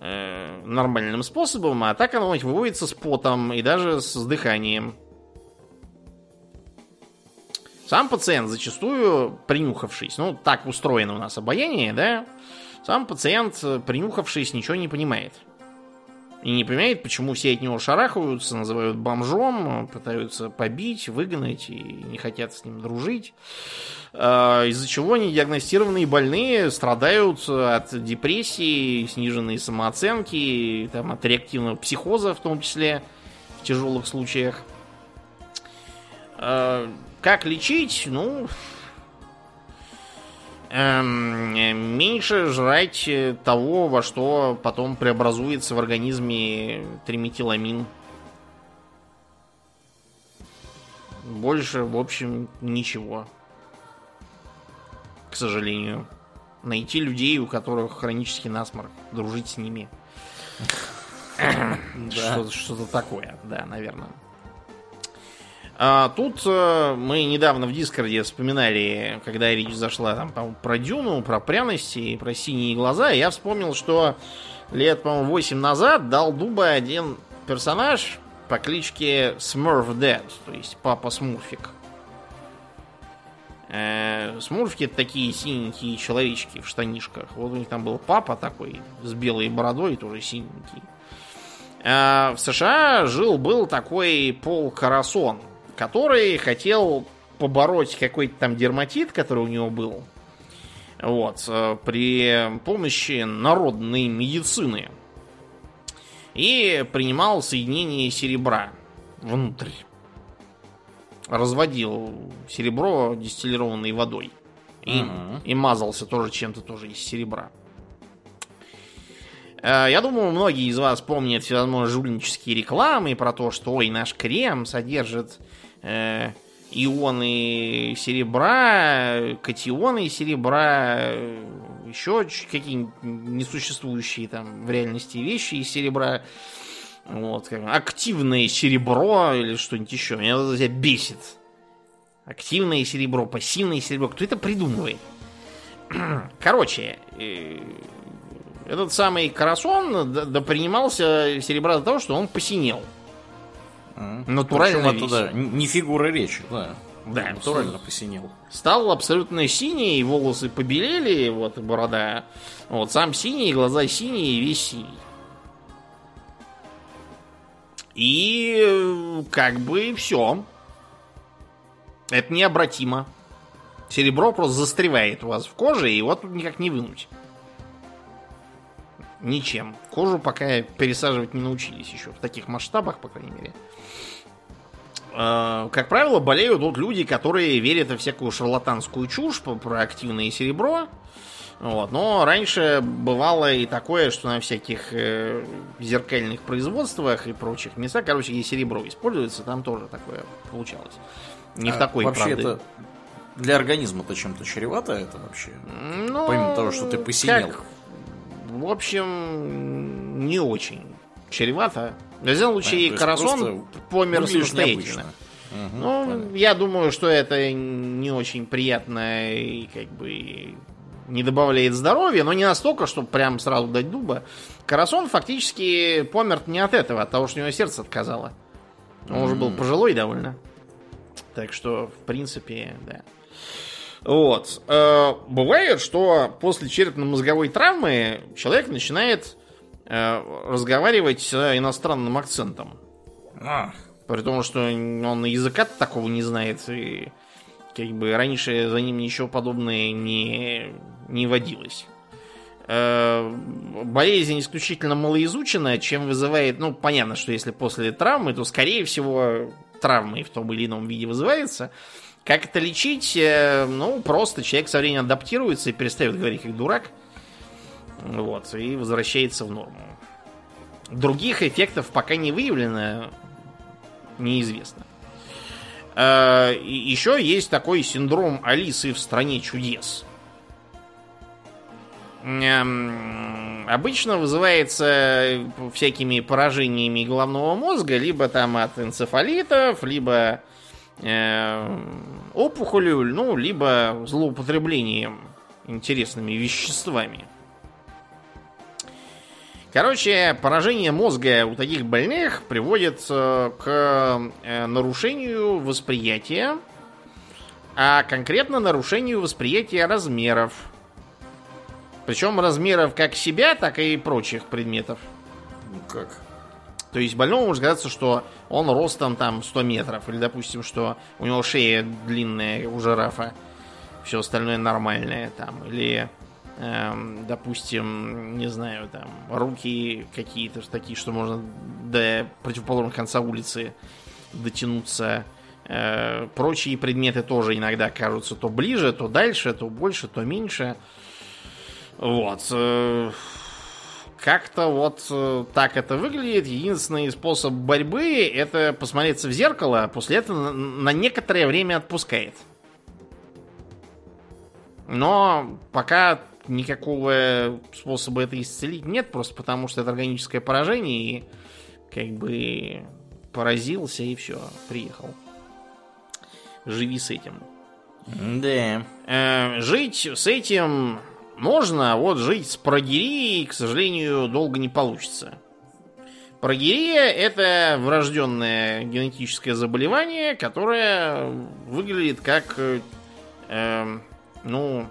э, нормальным способом, а так оно выводится с потом и даже с дыханием. Сам пациент зачастую принюхавшись, ну так устроено у нас обаяние, да, сам пациент, принюхавшись, ничего не понимает. И не понимает, почему все от него шарахаются, называют бомжом, пытаются побить, выгнать и не хотят с ним дружить. А, из-за чего недиагностированные больные страдают от депрессии, сниженной самооценки, там, от реактивного психоза в том числе, в тяжелых случаях. А, как лечить? Ну, эм, меньше жрать того, во что потом преобразуется в организме триметиламин. Больше, в общем, ничего к сожалению. Найти людей, у которых хронический насморк, дружить с ними. Что-то такое, да, наверное. А, тут э, мы недавно в Дискорде вспоминали, когда речь зашла там, про Дюну, про пряности, про синие глаза, и я вспомнил, что лет, по-моему, 8 назад дал дуба один персонаж по кличке Smurf Dead, то есть Папа Смурфик. Э, смурфки такие синенькие человечки в штанишках. Вот у них там был папа такой с белой бородой, тоже синенький. Э, в США жил-был такой Пол Карасон, который хотел побороть какой-то там дерматит, который у него был. Вот, э, при помощи народной медицины. И принимал соединение серебра внутрь разводил серебро дистиллированной водой. И, угу. и мазался тоже чем-то тоже из серебра. Э, я думаю, многие из вас помнят всевозможные жульнические рекламы про то, что ой, наш крем содержит ионы серебра, катионы серебра, э, еще какие-нибудь несуществующие там в реальности вещи из серебра. Вот, активное серебро или что-нибудь еще. Меня это бесит. Активное серебро, пассивное серебро. Кто это придумывает? Короче, э, этот самый Карасон допринимался серебра до того, что он посинел. Натурально оттуда не фигура речи, да. Да, натурально посинел. Стал абсолютно синий, волосы побелели, вот, борода. Вот, сам синий, глаза синие, весь синий. И как бы все. Это необратимо. Серебро просто застревает у вас в коже, и вот тут никак не вынуть. Ничем. Кожу пока пересаживать не научились еще. В таких масштабах, по крайней мере. Э, как правило, болеют вот люди, которые верят во всякую шарлатанскую чушь про активное серебро. Вот. Но раньше бывало и такое, что на всяких э, зеркальных производствах и прочих местах, короче, где серебро используется, там тоже такое получалось. Не а в такой, вообще правда. это для организма-то чем-то чревато это вообще? Ну, Помимо того, что ты посинел. Как, в общем, не очень чревато. В любом случае, да, Карасон помер самостоятельно. Угу, ну, понятно. я думаю, что это не очень приятно и как бы не добавляет здоровья, но не настолько, чтобы прям сразу дать дуба. Карасон фактически помер не от этого, а от того, что у него сердце отказало. Он mm-hmm. уже был пожилой довольно. Так что, в принципе, да. Вот. Э, бывает, что после черепно-мозговой травмы человек начинает разговаривать с иностранным акцентом. А. При том, что он языка такого не знает. И как бы раньше за ним ничего подобное не не водилось. Э, болезнь исключительно малоизученная, чем вызывает, ну, понятно, что если после травмы, то, скорее всего, травмой в том или ином виде вызывается. Как это лечить? Э, ну, просто человек со временем адаптируется и перестает говорить как дурак. Вот, и возвращается в норму. Других эффектов пока не выявлено, неизвестно. Э, Еще есть такой синдром Алисы в стране чудес – обычно вызывается всякими поражениями головного мозга, либо там от энцефалитов, либо э, опухолью, ну, либо злоупотреблением интересными веществами. Короче, поражение мозга у таких больных приводит к э, нарушению восприятия, а конкретно нарушению восприятия размеров причем размеров как себя, так и прочих предметов. Ну как? То есть больному может казаться, что он ростом там 100 метров. Или, допустим, что у него шея длинная у жирафа. Все остальное нормальное там. Или, эм, допустим, не знаю, там, руки какие-то такие, что можно до противоположного конца улицы дотянуться. Э, прочие предметы тоже иногда кажутся то ближе, то дальше, то больше, то меньше. Вот. Э, как-то вот э, так это выглядит. Единственный способ борьбы это посмотреться в зеркало, а после этого на некоторое время отпускает. Но пока никакого способа это исцелить нет, просто потому что это органическое поражение, и как бы поразился и все, приехал. Живи с этим. Да. Э, жить с этим можно, а вот жить с прогирией, к сожалению, долго не получится. Прогирия – это врожденное генетическое заболевание, которое выглядит как, э, ну,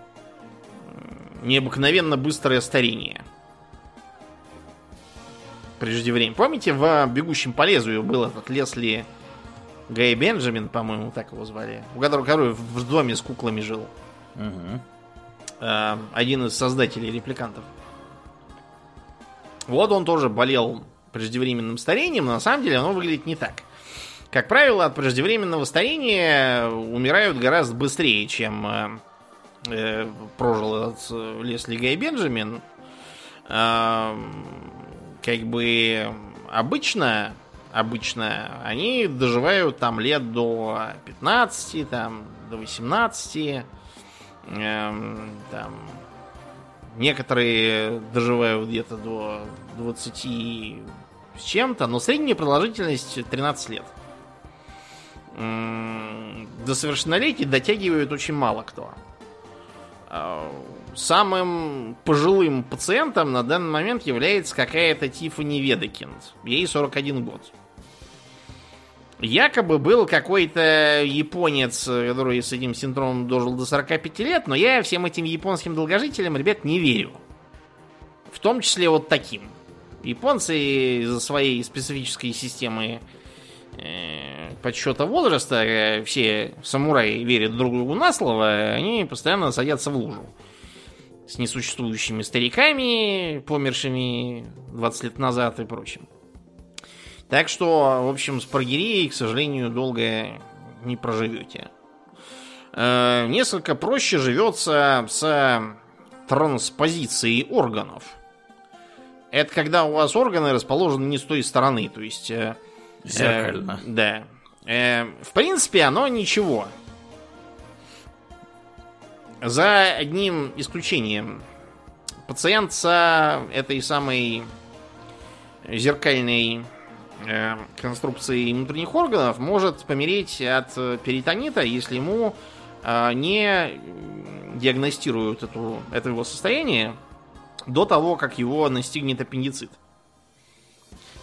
необыкновенно быстрое старение. Преждевременно. Помните, в «Бегущем по лезвию» был этот Лесли Гай Бенджамин, по-моему, так его звали, у которого, который в доме с куклами жил. Угу. Э, один из создателей репликантов. Вот он тоже болел преждевременным старением, но на самом деле оно выглядит не так. Как правило, от преждевременного старения умирают гораздо быстрее, чем э, прожил этот э, Лесли Гай Бенджамин. Э, как бы обычно, обычно они доживают там лет до 15, там, до 18 Эм, там, некоторые доживают где-то до 20 с чем-то, но средняя продолжительность 13 лет. До совершеннолетия дотягивают очень мало кто. А, самым пожилым пациентом на данный момент является какая-то Тиффани Ведекинд. Ей 41 год. Якобы был какой-то японец, который с этим синдромом дожил до 45 лет, но я всем этим японским долгожителям, ребят, не верю. В том числе вот таким. Японцы из-за своей специфической системы э, подсчета возраста, э, все самураи верят друг другу на слово, они постоянно садятся в лужу. С несуществующими стариками, помершими 20 лет назад и прочим. Так что, в общем, с прогирией, к сожалению, долго не проживете. Э, несколько проще живется с транспозицией органов. Это когда у вас органы расположены не с той стороны, то есть... Э, Зеркально. Э, да. Э, в принципе, оно ничего. За одним исключением. Пациент с этой самой зеркальной Э, конструкции внутренних органов может помереть от перитонита, если ему э, не диагностируют эту, это его состояние до того, как его настигнет аппендицит.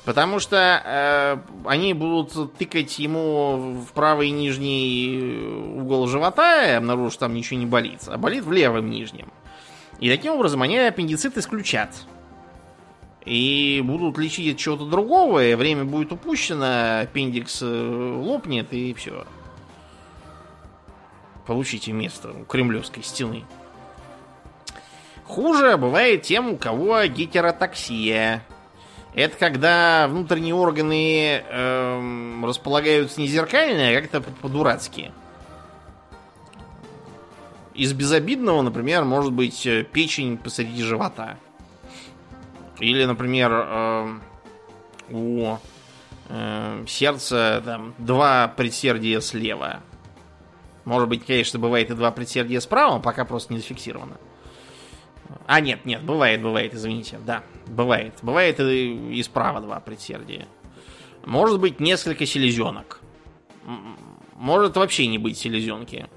Потому что э, они будут тыкать ему в правый нижний угол живота и обнаружат, что там ничего не болит, а болит в левом нижнем. И таким образом они аппендицит исключат и будут лечить от чего-то другого, и время будет упущено, аппендикс э, лопнет, и все. Получите место у Кремлевской стены. Хуже бывает тем, у кого гетеротоксия. Это когда внутренние органы эм, располагаются не зеркально, а как-то по-дурацки. Из безобидного, например, может быть э, печень посреди живота. Или, например, э, у э, сердца там, два предсердия слева. Может быть, конечно, бывает и два предсердия справа, пока просто не зафиксировано. А, нет, нет, бывает, бывает, извините. Да, бывает. Бывает и, и справа два предсердия. Может быть, несколько селезенок. Может вообще не быть селезенки.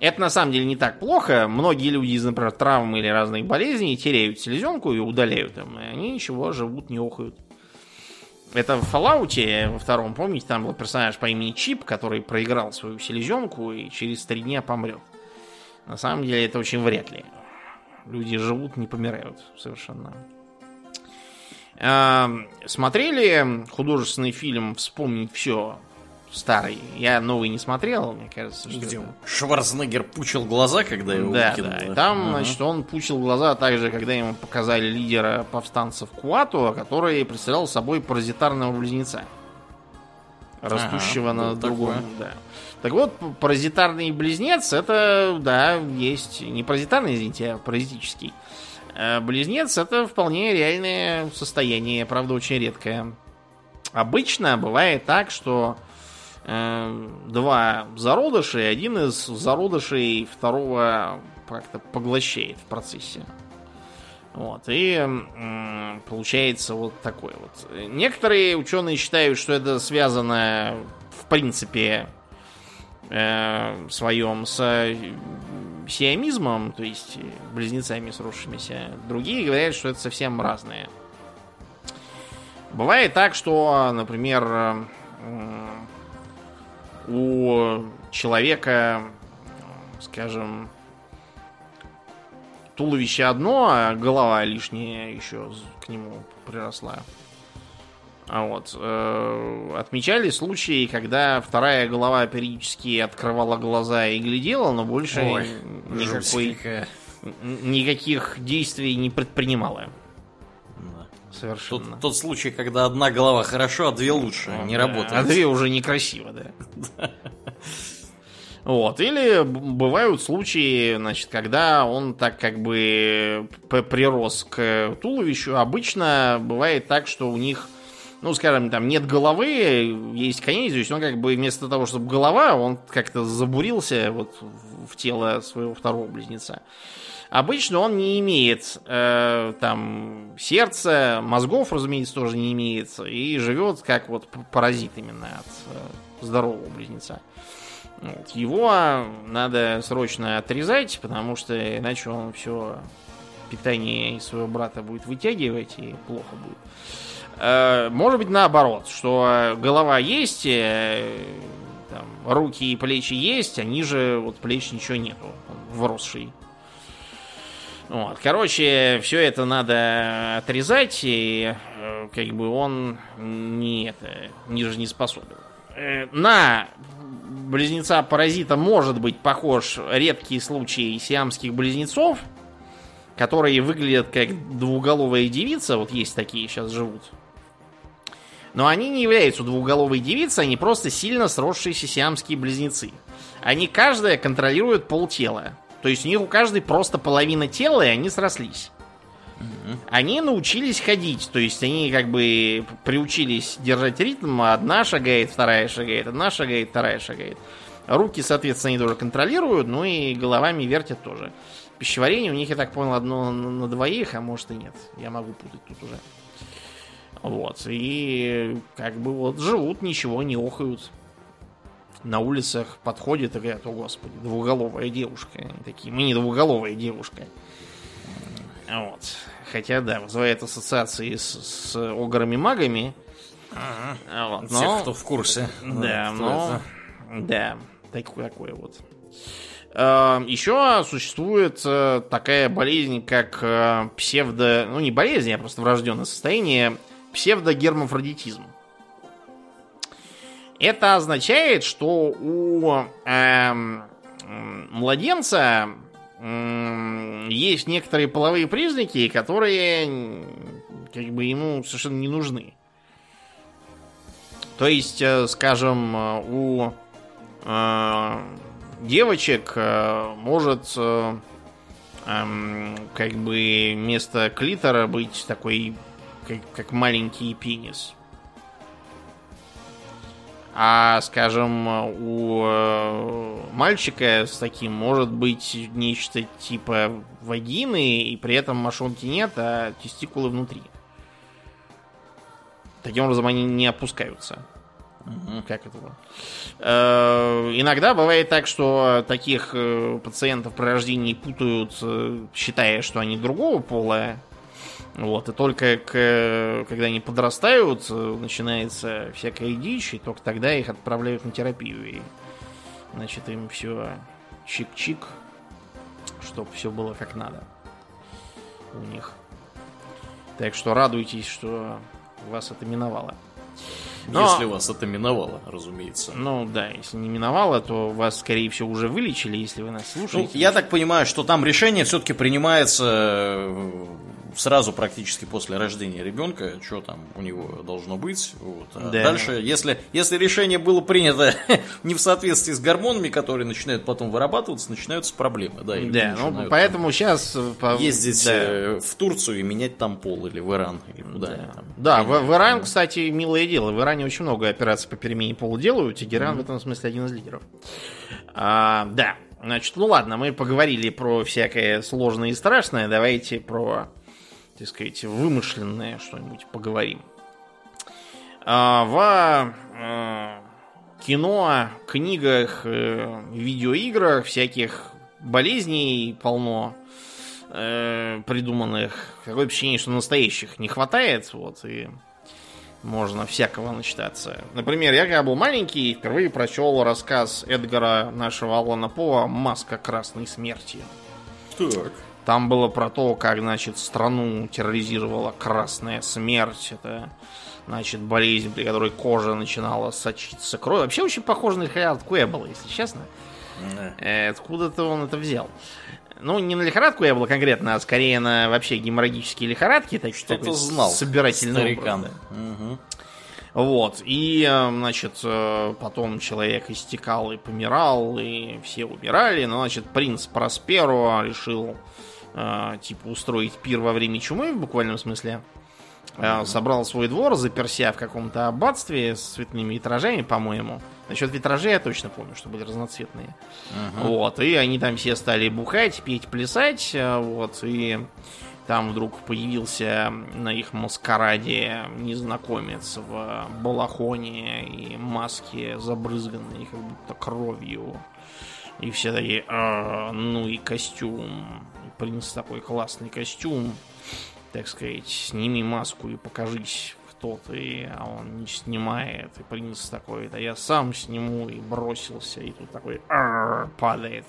Это на самом деле не так плохо. Многие люди из, например, травм или разных болезней теряют селезенку и удаляют им. И они ничего, живут, не охают. Это в Fallout во втором, помните, там был персонаж по имени Чип, который проиграл свою селезенку и через три дня помрет. На самом деле это очень вряд ли. Люди живут, не помирают совершенно. Эм, смотрели художественный фильм «Вспомнить все» старый? Я новый не смотрел, мне кажется. Что Где это- Шварценеггер пучил глаза, когда его Да, выкинуло. да. И там, Ага. значит, он пучил глаза также, когда ему показали лидера повстанцев Куату, который представлял собой паразитарного близнеца. Растущего Ага, на другом. такое. Да. Так вот, паразитарный близнец, это, да, есть. Не паразитарный, извините, а паразитический. Э, Близнец это вполне реальное состояние, правда, очень редкое. Обычно бывает так, что э, два зародыша, и один из зародышей второго как-то поглощает в процессе. Вот, и м, получается вот такой вот. Некоторые ученые считают, что это связано, в принципе, э, своем с сиамизмом, то есть близнецами сросшимися. Другие говорят, что это совсем разное. Бывает так, что, например, э, у человека, скажем, туловище одно, а голова лишняя еще к нему приросла. А вот э, отмечали случаи, когда вторая голова периодически открывала глаза и глядела, но больше Ой, никакой, никаких действий не предпринимала. Да. Совершенно. Тот, тот случай, когда одна голова хорошо, а две лучше, не Да, работает. А две уже некрасиво, да. Вот. Или бывают случаи, значит, когда он так как бы прирос к туловищу. Обычно бывает так, что у них, ну, скажем, там нет головы, есть конец, то есть он как бы вместо того, чтобы голова, он как-то забурился вот в тело своего второго близнеца. Обычно он не имеет э, там сердца, мозгов, разумеется, тоже не имеет, и живет как вот паразит именно от э, здорового близнеца. Вот. Его надо срочно отрезать, потому что иначе он все питание своего брата будет вытягивать и плохо будет. Э, Может быть наоборот, что голова есть, э, там, руки и плечи есть, а ниже вот плеч ничего нету, он вросший. Вот. Короче, все это надо отрезать, и э, как бы он не это, ниже не способен. Э, На близнеца-паразита может быть похож редкий случай сиамских близнецов, которые выглядят как двуголовая девица, вот есть такие сейчас живут. Но они не являются двуголовой девицей, они просто сильно сросшиеся сиамские близнецы. Они каждая контролирует полтела. То есть у них у каждой просто половина тела, и они срослись. Они научились ходить, то есть они как бы приучились держать ритм, а одна шагает, вторая шагает, одна шагает, вторая шагает. Руки, соответственно, они тоже контролируют, ну и головами вертят тоже. Пищеварение у них, я так понял, одно на двоих, а может и нет. Я могу путать тут уже. Вот. И как бы вот живут, ничего не охают. На улицах подходят и говорят, о господи, двуголовая девушка. Они такие, мы не двуголовая девушка. Вот. Хотя, да, вызывает ассоциации с, с ограми-магами. Вот, Тех, но- кто в курсе. да, но... это. Да, такое, такое вот. Э, Еще существует э, такая болезнь, как э, псевдо... Ну, не болезнь, а просто врожденное состояние псевдогермафродитизм. Это означает, что у м, младенца м, есть некоторые половые признаки, которые как бы ему совершенно не нужны. То есть, э, скажем, э, у э, девочек э, может э, эм, как бы вместо клитора быть такой как, как маленький пенис. А, скажем, у э, мальчика с таким может быть нечто типа вагины, и при этом мошонки нет, а тестикулы внутри. Таким образом, они не опускаются. Как это? Э, Иногда бывает так, что таких э, пациентов при рождении путают, э, считая, что они другого пола. Вот, и только к- когда они подрастают, э, начинается всякая дичь, и только тогда их отправляют на терапию. И, значит, им все чик-чик, чтобы все было как надо у них. Так что радуйтесь, что вас это миновало. Но... Если вас это миновало, разумеется. Ну да, если не миновало, то вас, скорее всего, уже вылечили, если вы нас слушаете. Ну, я так понимаю, что там решение все-таки принимается э, сразу практически после рождения ребенка, что там у него должно быть. Вот. А да. Дальше, если, если решение было принято не в соответствии с гормонами, которые начинают потом вырабатываться, начинаются проблемы. Да, да ну, поэтому там, сейчас... Э, ездить да. Э, в Турцию и менять там пол, или в Иран, или куда да. там. Да, в, в Иран, кстати, милое дело. В Иране очень много операций по перемене пола делают. Тегеран mm-hmm. в этом смысле один из лидеров. А, да, Значит, ну ладно, мы поговорили про всякое сложное и страшное. Давайте про так сказать, вымышленное что-нибудь поговорим. А, в а, кино, книгах, э, видеоиграх всяких болезней полно э, придуманных. Такое ощущение, что настоящих не хватает. Вот, и можно всякого начитаться. Например, я когда был маленький, впервые прочел рассказ Эдгара нашего Алана Поа «Маска красной смерти». Так. Там было про то, как, значит, страну терроризировала красная смерть. Это, значит, болезнь, при которой кожа начинала сочиться кровью. Вообще очень похоже на лихорадку Эбола, если честно. Mm. Откуда-то он это взял. Ну, не на лихорадку я был конкретно, а скорее на вообще геморрагические лихорадки. Так что знал. Собирательный старикан. Образ, да. угу. Вот. И, э, значит, э, потом человек истекал и помирал, и все умирали. Но, значит, принц Просперо решил э, типа устроить пир во время чумы в буквальном смысле. Э, собрал свой двор, заперся в каком-то аббатстве с цветными витражами, по-моему. Насчет витражей я точно помню, что были разноцветные. Uh-huh. Вот, и они там все стали бухать, петь, плясать. Э, вот, и там вдруг появился на их маскараде незнакомец в балахоне и маске, забрызганной как будто кровью. И все такие, а, ну и костюм принц такой классный костюм, так сказать, сними маску и покажись, кто ты, а он не снимает, и принц такой, да я сам сниму, и бросился, и тут такой падает,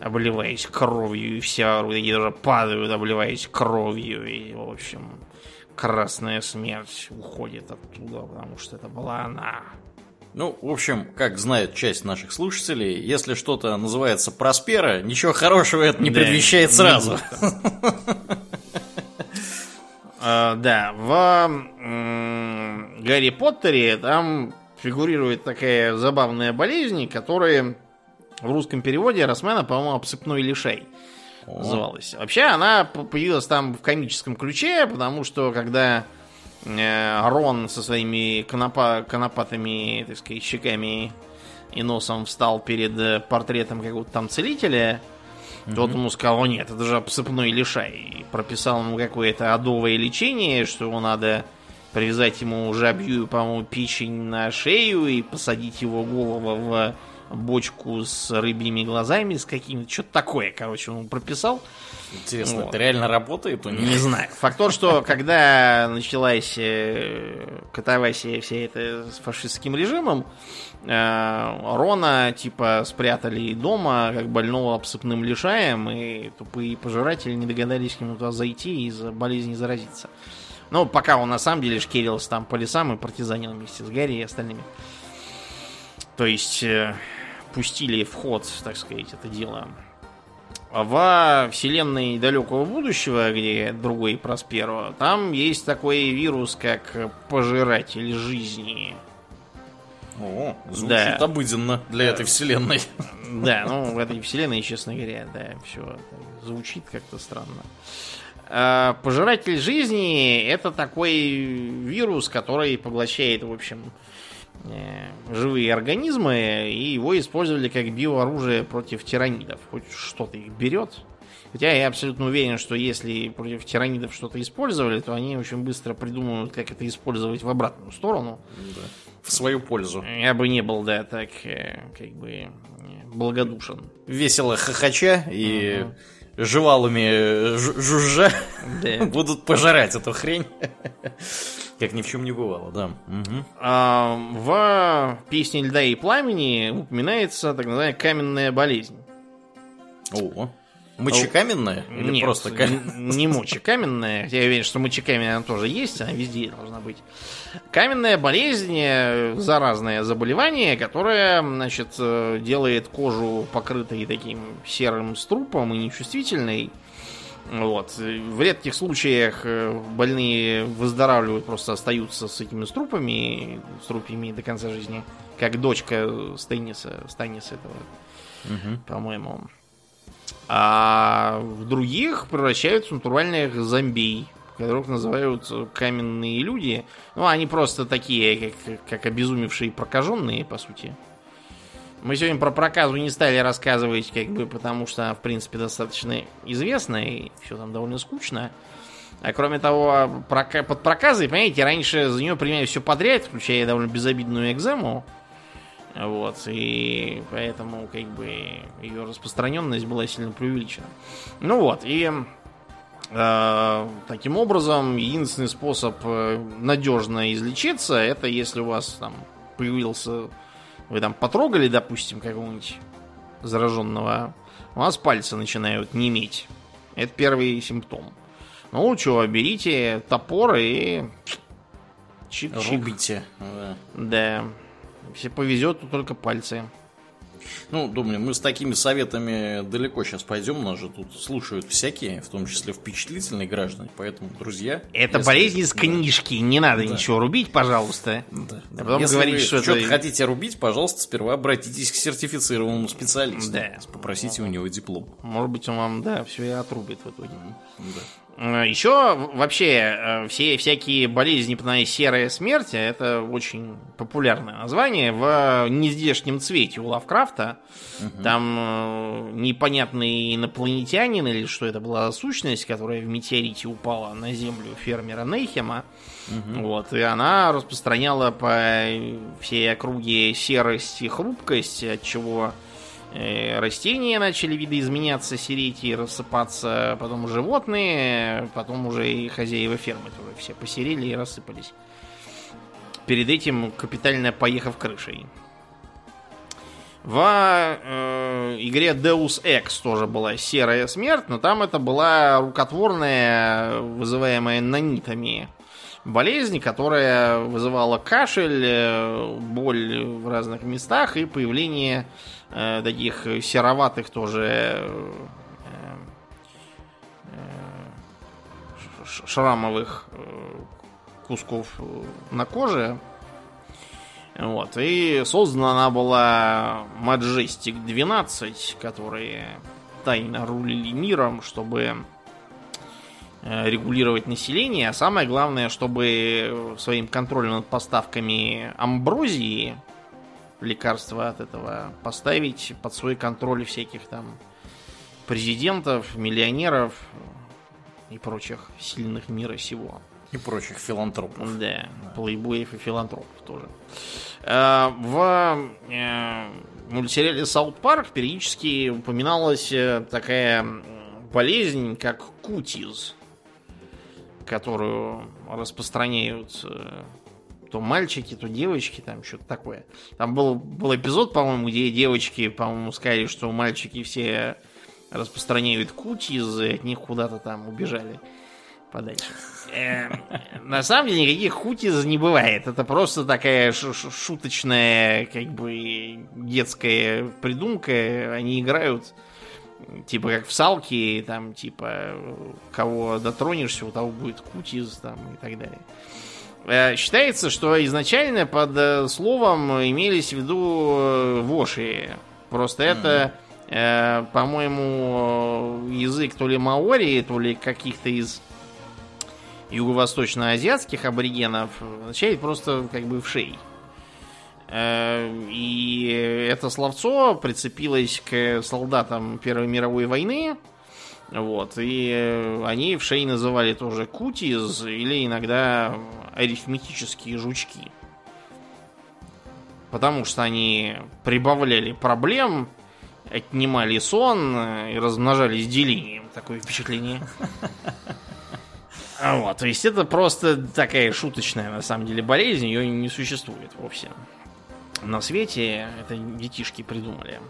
обливаясь кровью, и все другие тоже падают, обливаясь кровью, и, в общем, красная смерть уходит оттуда, потому что это была она. Ну, в общем, как знает часть наших слушателей, если что-то называется Проспера, ничего хорошего это не да, предвещает сразу. А, да, в Гарри Поттере там фигурирует такая забавная болезнь, которая в русском переводе Росмена, по-моему, обсыпной лишай называлась. Вообще она появилась там в комическом ключе, потому что когда Рон со своими конопа, конопатыми, так сказать, щеками и носом встал перед э, портретом какого-то там целителя, mm тот ему сказал, о нет, это же обсыпной лишай. И прописал ему какое-то адовое лечение, что его надо привязать ему жабью, по-моему, печень на шею и посадить его голову в бочку с рыбьими глазами, с какими-то, что-то такое, короче, он прописал. Интересно, вот. это реально работает у них? Не знаю. Факт то, что когда началась э, катавасия вся эта с фашистским режимом, э, Рона типа спрятали дома, как больного обсыпным лишаем, и тупые пожиратели не догадались к нему туда зайти и из-за болезни заразиться. Ну, пока он на самом деле шкерился там по лесам и партизанил вместе с Гарри и остальными. То есть э, пустили в ход, так сказать, это дело во вселенной далекого будущего, где другой Просперо, там есть такой вирус, как пожиратель жизни. О, звучит да. обыденно для этой вселенной. Да, ну в этой вселенной, честно говоря, да, все звучит как-то странно. А, пожиратель жизни это такой вирус, который поглощает, в общем, живые организмы, и его использовали как биооружие против тиранидов. Хоть что-то их берет. Хотя я абсолютно уверен, что если против тиранидов что-то использовали, то они очень быстро придумают, как это использовать в обратную сторону. Да. В свою пользу. Я бы не был, да, так э, как бы благодушен. Весело хохоча и угу жевалами жужжа да. будут пожирать эту хрень. Как ни в чем не бывало, да. Угу. А, в песне льда и пламени упоминается так называемая каменная болезнь. О. Мочекаменная? Или Нет, просто н- не мочекаменная. Хотя Я уверен, что мочекаменная она тоже есть, она везде должна быть. Каменная болезнь, э, заразное заболевание, которое, значит, э, делает кожу покрытой таким серым струпом и нечувствительной. Вот. В редких случаях э, больные выздоравливают, просто остаются с этими струпами, струпьями до конца жизни. Как дочка Стейниса, Стайниса этого, Мгм. по-моему. А в других превращаются в натуральных зомби, которых называют каменные люди. Ну, они просто такие, как, как обезумевшие прокаженные, по сути. Мы сегодня про проказу не стали рассказывать, как бы, потому что в принципе, достаточно известна, и все там довольно скучно. А кроме того, прока- под проказой, понимаете, раньше за нее принимали все подряд, включая довольно безобидную экзему. Вот, и поэтому, как бы, ее распространенность была сильно преувеличена. Ну вот, и э, таким образом, единственный способ э, надежно излечиться, это если у вас там появился, вы там потрогали, допустим, какого-нибудь зараженного, у вас пальцы начинают неметь. Это первый симптом. Ну, что, берите топор и чик-чик. Рубите. да. Да. Если повезет, то только пальцы. Ну, думаю, мы с такими советами далеко сейчас пойдем. Нас же тут слушают всякие, в том числе впечатлительные граждане. Поэтому, друзья... Это если- болезнь из да, книжки. Не надо Да. ничего рубить, пожалуйста. да, да. А потом Если говорить, вы что это- что-то хотите рубить, пожалуйста, сперва обратитесь к сертифицированному специалисту. Да. Попросите у него диплом. Может быть, он вам, да, все и отрубит в итоге. Да. Еще вообще э, все всякие болезни, например, серая смерть, а это очень популярное название в нездешнем цвете у Лавкрафта. Там э, непонятный инопланетянин или что это была сущность, которая в метеорите упала на землю фермера Нейхема. Вот, и она распространяла по всей округе серость и хрупкость, от чего э, растения начали видоизменяться, сереть и рассыпаться, потом животные, потом уже и хозяева фермы тоже все посерели и рассыпались. Перед этим капитально поехав крышей. В э, игре Deus Ex тоже была серая смерть, но там это была рукотворная, вызываемая нанитами болезнь, которая вызывала кашель, э, боль в разных местах и появление э, таких сероватых тоже э, э, шрамовых э, кусков э, на коже. Вот. И создана она была Majestic 12, которые тайно рулили миром, чтобы э, регулировать население, а самое главное, чтобы своим контролем над поставками амброзии, лекарства от этого, поставить под свой контроль всяких там президентов, миллионеров и прочих сильных мира сего. И прочих филантропов. Да, плейбоев и филантропов тоже. Э, В э, мультсериале Саут Парк периодически упоминалась э, такая болезнь, как кутиз, которую распространяют э, то мальчики, то девочки, там что-то такое. Там был, был эпизод, по-моему, где девочки, по-моему, сказали, что мальчики все распространяют кутиз, и от них куда-то там убежали подальше. Э, На самом деле никаких хутиз не бывает. Это просто такая шуточная, как бы детская придумка. Они играют типа как в салки, там типа кого дотронешься, у того будет кутиз там и так далее. Э, Считается, что изначально под э, словом имелись в виду э, воши. Просто это, э, по-моему, язык то ли маори, то ли каких-то из юго-восточно-азиатских аборигенов означает просто как бы в шей. И это словцо прицепилось к солдатам Первой мировой войны. Вот, и э, они в шей называли тоже кутиз или иногда арифметические жучки. Потому что они прибавляли проблем, отнимали сон э, и размножались делением. Такое впечатление. А Вот, то есть это просто такая шуточная на самом деле болезнь, ее не существует вовсе. На свете это детишки придумали.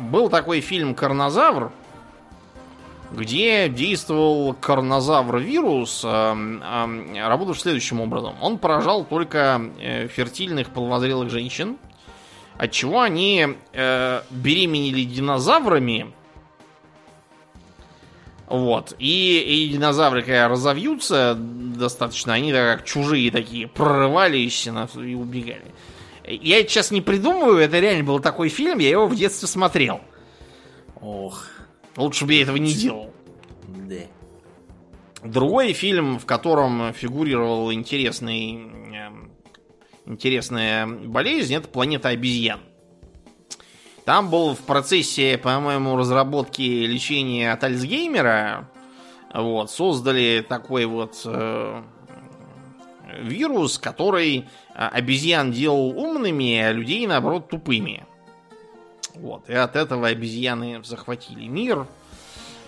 Был такой фильм «Карнозавр», где действовал карнозавр-вирус, э, э, работавший следующим образом. Он поражал только э, фертильных половозрелых женщин, отчего они э, беременели динозаврами, вот. И, и динозавры, когда разовьются достаточно, они так как чужие такие, прорывались и убегали. Я это сейчас не придумываю, это реально был такой фильм, я его в детстве смотрел. Ох. Лучше бы я этого не делал. Да. Другой фильм, в котором фигурировал интересный, э, интересная болезнь, это «Планета обезьян». Там был в процессе, по-моему, разработки лечения от Альцгеймера. Вот, создали такой вот э, вирус, который э, обезьян делал умными, а людей, наоборот, тупыми. Вот, и от этого обезьяны захватили мир.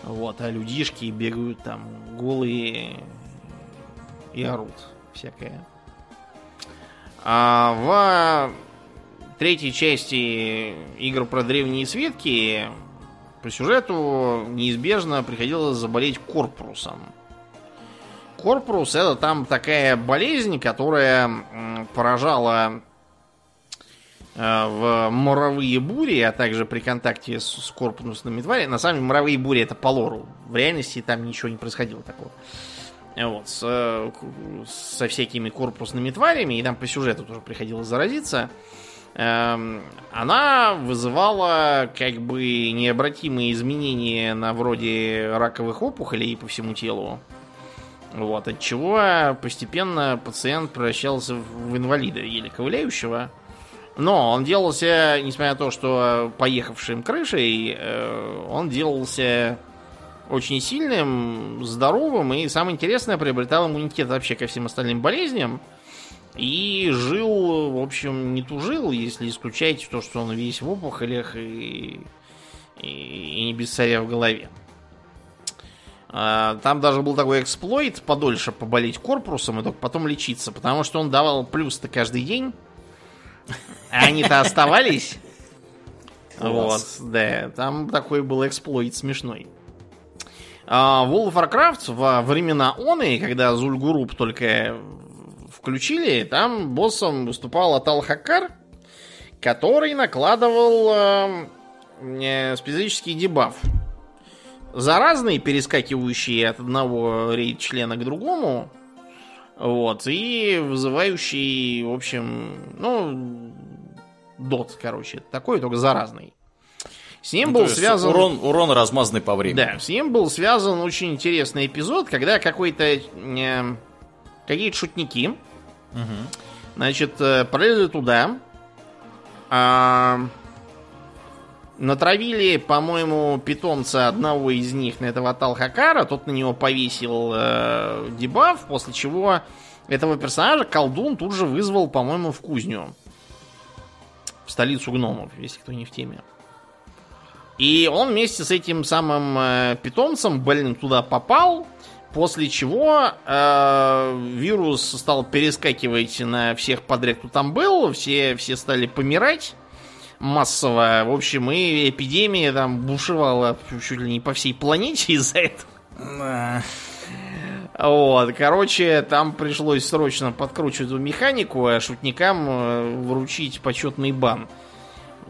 Вот, а людишки бегают там голые и орут всякое. А в третьей части игр про древние светки по сюжету неизбежно приходилось заболеть корпусом. Корпус это там такая болезнь, которая поражала э, в моровые бури, а также при контакте с, корпусными тварями. На самом деле моровые бури это по лору. В реальности там ничего не происходило такого. Вот, с, э, со всякими корпусными тварями, и там по сюжету тоже приходилось заразиться. Эм, она вызывала как бы необратимые изменения на вроде раковых опухолей по всему телу. Вот, от чего постепенно пациент превращался в инвалида еле ковыляющего. Но он делался, несмотря на то, что поехавшим крышей, э, он делался очень сильным, здоровым и, самое интересное, приобретал иммунитет вообще ко всем остальным болезням. И жил, в общем, не тужил, если исключать то, что он весь в опухолях и, и, и не без царя в голове. А, там даже был такой эксплойт подольше поболеть корпусом и только потом лечиться, потому что он давал плюс-то каждый день, а они-то оставались. Вот, да, там такой был эксплойт смешной. А, World of Warcraft во времена Оны, когда Зульгуруп только включили, там боссом выступал Атал Хакар, который накладывал э, э, специфический дебаф. Заразный, перескакивающий от одного рейд-члена к другому. Вот, и вызывающий, в общем, ну, дот, короче, такой, только заразный. С ним ну, был связан... Урон, урон размазанный по времени. Да, с ним был связан очень интересный эпизод, когда какой-то... Э, какие-то шутники Угу. Значит, э, пролезли туда. А, натравили, по-моему, питомца одного из них на этого Талхакара. Тот на него повесил э, дебаф, после чего этого персонажа колдун тут же вызвал, по-моему, в кузню. В столицу гномов, если кто не в теме. И он вместе с этим самым э, питомцем, блин, туда попал. После чего э, вирус стал перескакивать на всех подряд, кто там был. Все, все стали помирать массово. В общем, и эпидемия там бушевала чуть ли не по всей планете из-за этого. Вот, короче, там пришлось срочно подкручивать эту механику, а шутникам э, вручить почетный бан.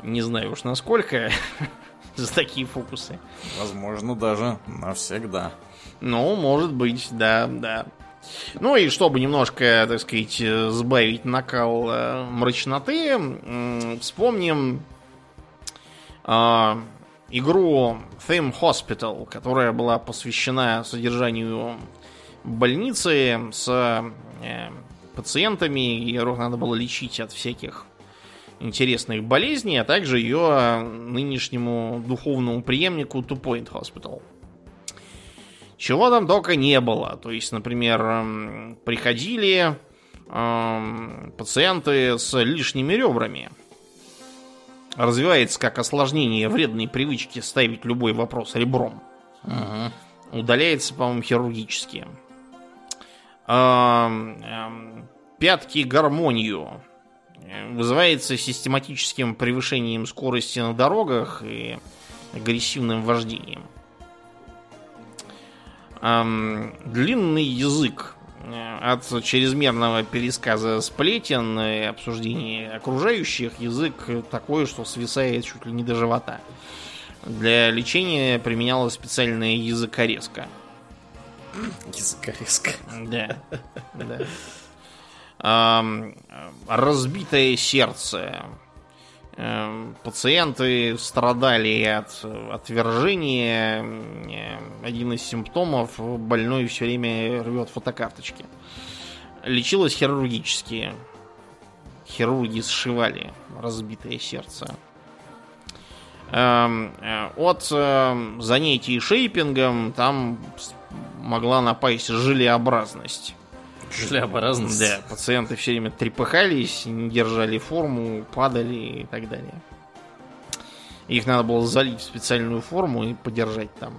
Не знаю уж насколько за такие фокусы. Возможно, даже навсегда. Ну, может быть, да, да. Ну и чтобы немножко, так сказать, сбавить накал э, мрачноты, э, вспомним э, игру Theme Hospital, которая была посвящена содержанию больницы с э, пациентами, которых надо было лечить от всяких интересных болезней, а также ее нынешнему духовному преемнику Two Point Hospital. Чего там только не было. То есть, например, эм, приходили э, пациенты с лишними ребрами. Развивается как осложнение вредной привычки ставить любой вопрос ребром. Угу. Удаляется, по-моему, хирургически. Э, э, пятки гармонию. вызывается систематическим превышением скорости на дорогах и агрессивным вождением. Эм, длинный язык э, от чрезмерного пересказа сплетен и обсуждения окружающих язык такой, что свисает чуть ли не до живота. Для лечения применялась специальная языкорезка. Языкорезка. Да. да. Разбитое сердце. Эм, пациенты страдали от отвержения. Один из симптомов больной все время рвет фотокарточки. Лечилось хирургически. Хирурги сшивали разбитое сердце. Эм, э, от э, занятий шейпингом там могла напасть желеобразность. Желеобразность? Да, пациенты все время трепыхались, не держали форму, падали и так далее. Их надо было залить в специальную форму и подержать там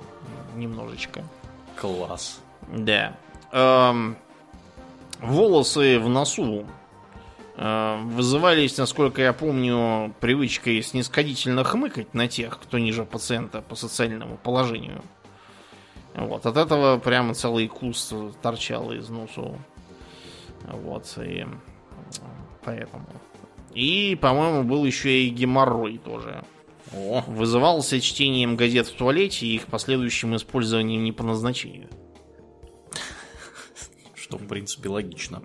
немножечко. Класс. Да. Эм, волосы в носу э, вызывались, насколько я помню, привычкой снисходительно хмыкать на тех, кто ниже пациента по социальному положению. Вот, от этого прямо целый куст торчал из носу. Вот, и поэтому. И, по-моему, был еще и геморрой тоже. О, Вызывался чтением газет в туалете и их последующим использованием не по назначению. что, в принципе, логично.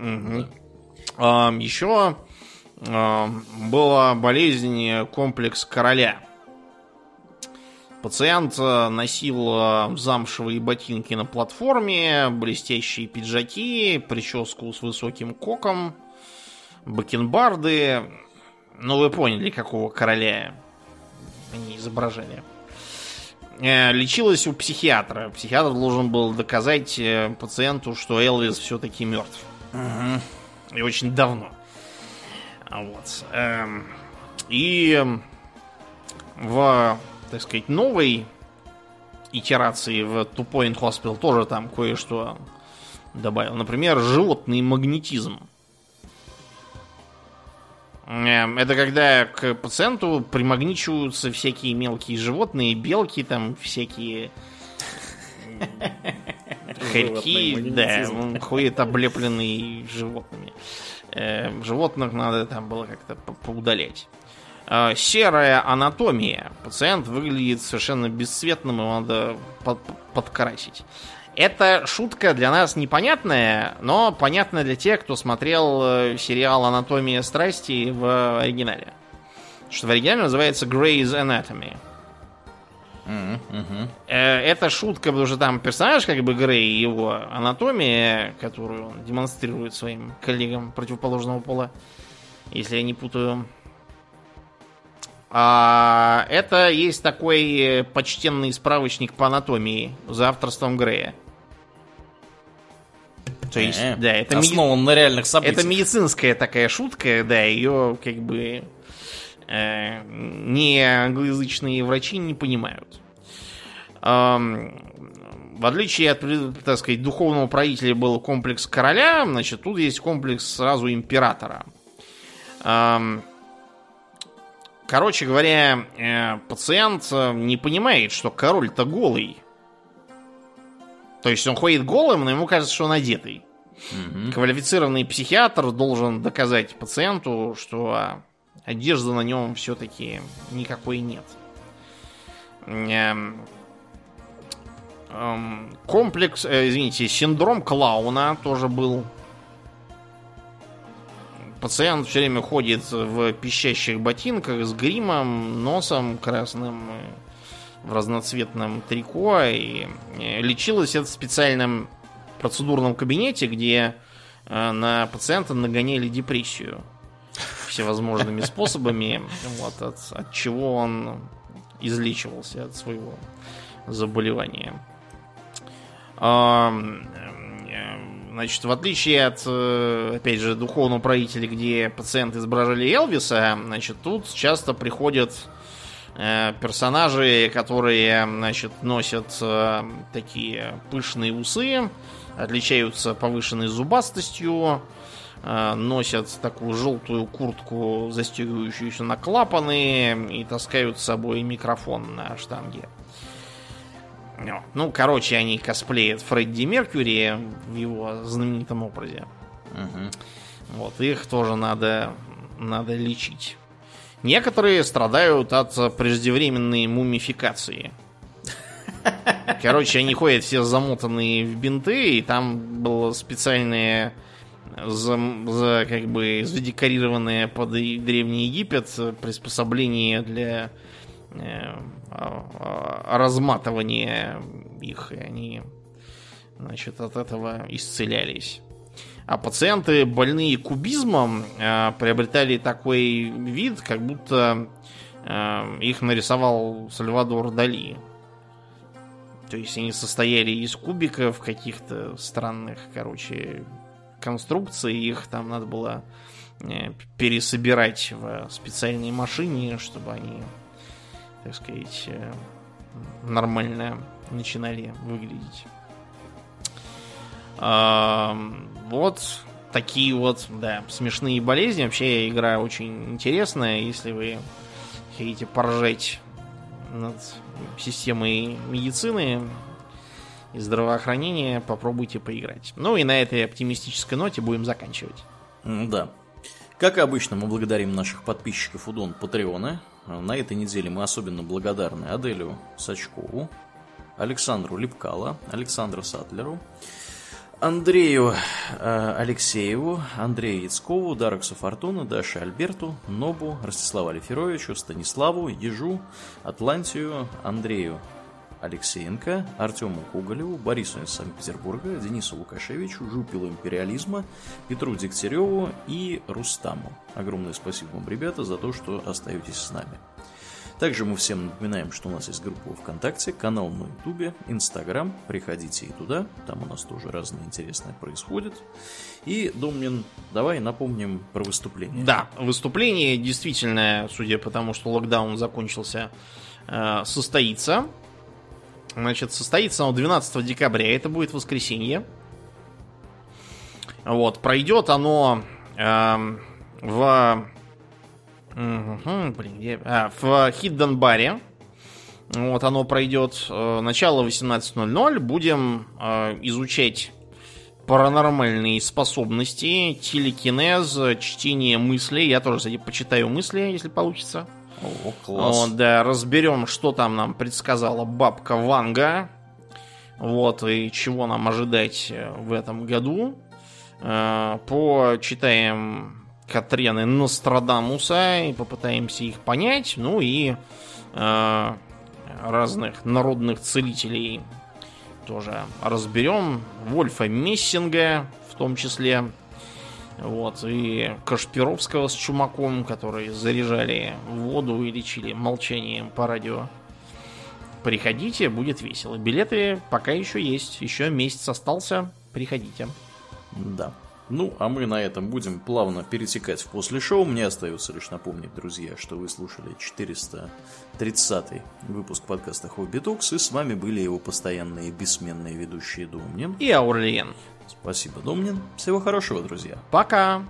Да. Еще была болезнь комплекс короля. Пациент э, носил э, замшевые ботинки на платформе, блестящие пиджаки, прическу с высоким коком, бакенбарды. Ну, вы поняли, какого короля они изображали. Э, Лечилась у психиатра. Психиатр должен был доказать пациенту, что Элвис все-таки мертв. И очень давно. Вот. Эм, И в, так сказать, новой итерации в Two Point Hospital тоже там кое-что добавил. Например, животный магнетизм. Эм, Это когда к пациенту примагничиваются всякие мелкие животные, белки там, всякие хорьки, да, он ходит облепленный животными. Э, Животных надо там было как-то по- поудалять. Э, Серая анатомия. Пациент выглядит совершенно бесцветным, его надо под- подкрасить. Это шутка для нас непонятная, но понятная для тех, кто смотрел э, сериал «Анатомия страсти» в оригинале. Что в оригинале называется Grey's Anatomy. Мгм. Э, Это шутка, потому что там персонаж, как бы Грей, его анатомия, которую он демонстрирует своим коллегам противоположного пола, если я не путаю. А это есть такой э, почтенный справочник по анатомии за авторством Грея. То есть, Э, да, это, меди- Основан на реальных событиях. это медицинская такая шутка, да, ее как бы э, не англоязычные врачи не понимают. Ам, в отличие от, так сказать, духовного правителя был комплекс короля, значит, тут есть комплекс сразу императора. Ам, короче говоря, э, пациент э, не понимает, что король-то голый. То есть он ходит голым, но ему кажется, что он одетый. Мгм. Квалифицированный психиатр должен доказать пациенту, что а, одежды на нем все-таки никакой нет. Эм, эм, Комплекс, э, извините, синдром клауна тоже был. Пациент все время ходит в пищащих ботинках с гримом, носом красным, в разноцветном трико. И э, лечилось это в специальном процедурном кабинете, где э, на пациента нагоняли депрессию всевозможными способами, вот, от, от чего он излечивался от своего заболевания. Значит, в отличие от, э, опять же, духовного правителя, где пациенты изображали Элвиса, значит, тут часто приходят э, персонажи, которые, значит, носят э, такие пышные усы, отличаются повышенной зубастостью, носят такую желтую куртку, застегивающуюся на клапаны, и таскают с собой микрофон на штанге. Ну, короче, они косплеят Фредди Меркьюри в его знаменитом образе. Угу. Вот, их тоже надо, надо лечить. Некоторые страдают от преждевременной мумификации. Короче, они ходят все замотанные в бинты, и там было специальное за, за, как бы задекорированное под Древний Египет приспособление для э, разматывания их, и они значит, от этого исцелялись. А пациенты, больные кубизмом, э, приобретали такой вид, как будто э, их нарисовал Сальвадор Дали. То есть они состояли из кубиков каких-то странных, короче, конструкций. Их там надо было пересобирать в специальной машине, чтобы они, так сказать, нормально начинали выглядеть. Вот такие вот, да, смешные болезни. Вообще игра очень интересная, если вы хотите поржать над системой медицины и здравоохранения, попробуйте поиграть. Ну и на этой оптимистической ноте будем заканчивать. Да. Как обычно, мы благодарим наших подписчиков у Дон Патреона. На этой неделе мы особенно благодарны Аделю Сачкову, Александру Липкало, Александру Сатлеру, Андрею э, Алексееву, Андрею Яцкову, Дараксу Фортуну, Даше Альберту, Нобу, Ростиславу Алиферовичу, Станиславу, Ежу, Атлантию, Андрею Алексеенко, Артему Куголеву, Борису из Санкт-Петербурга, Денису Лукашевичу, Жупилу Империализма, Петру Дегтяреву и Рустаму. Огромное спасибо вам, ребята, за то, что остаетесь с нами. Также мы всем напоминаем, что у нас есть группа ВКонтакте, канал на Ютубе, Инстаграм. Приходите и туда, там у нас тоже разное интересное происходит. И, Домнин, давай напомним про выступление. Да, выступление действительно, судя по тому, что локдаун закончился, э, состоится. Значит, состоится оно 12 декабря, это будет воскресенье. Вот, пройдет оно э, в Угу, блин, я... а, в Хидден баре. Вот оно пройдет э, начало 18.00. Будем э, изучать паранормальные способности, телекинез, чтение мыслей. Я тоже, кстати, почитаю мысли, если получится. О, класс. Вот, да, разберем, что там нам предсказала бабка Ванга. Вот, и чего нам ожидать э, в этом году. Э, почитаем Катрены Нострадамуса и попытаемся их понять. Ну и э, разных народных целителей тоже разберем. Вольфа Мессинга в том числе. Вот, и Кашпировского с Чумаком, которые заряжали воду и лечили молчанием по радио. Приходите, будет весело. Билеты пока еще есть. Еще месяц остался. Приходите. Да. Ну, а мы на этом будем плавно перетекать в после шоу. Мне остается лишь напомнить, друзья, что вы слушали 430 выпуск подкаста Хобби Токс, и с вами были его постоянные бессменные ведущие Домнин и Аурлиен. Спасибо, Домнин. Всего хорошего, друзья. Пока!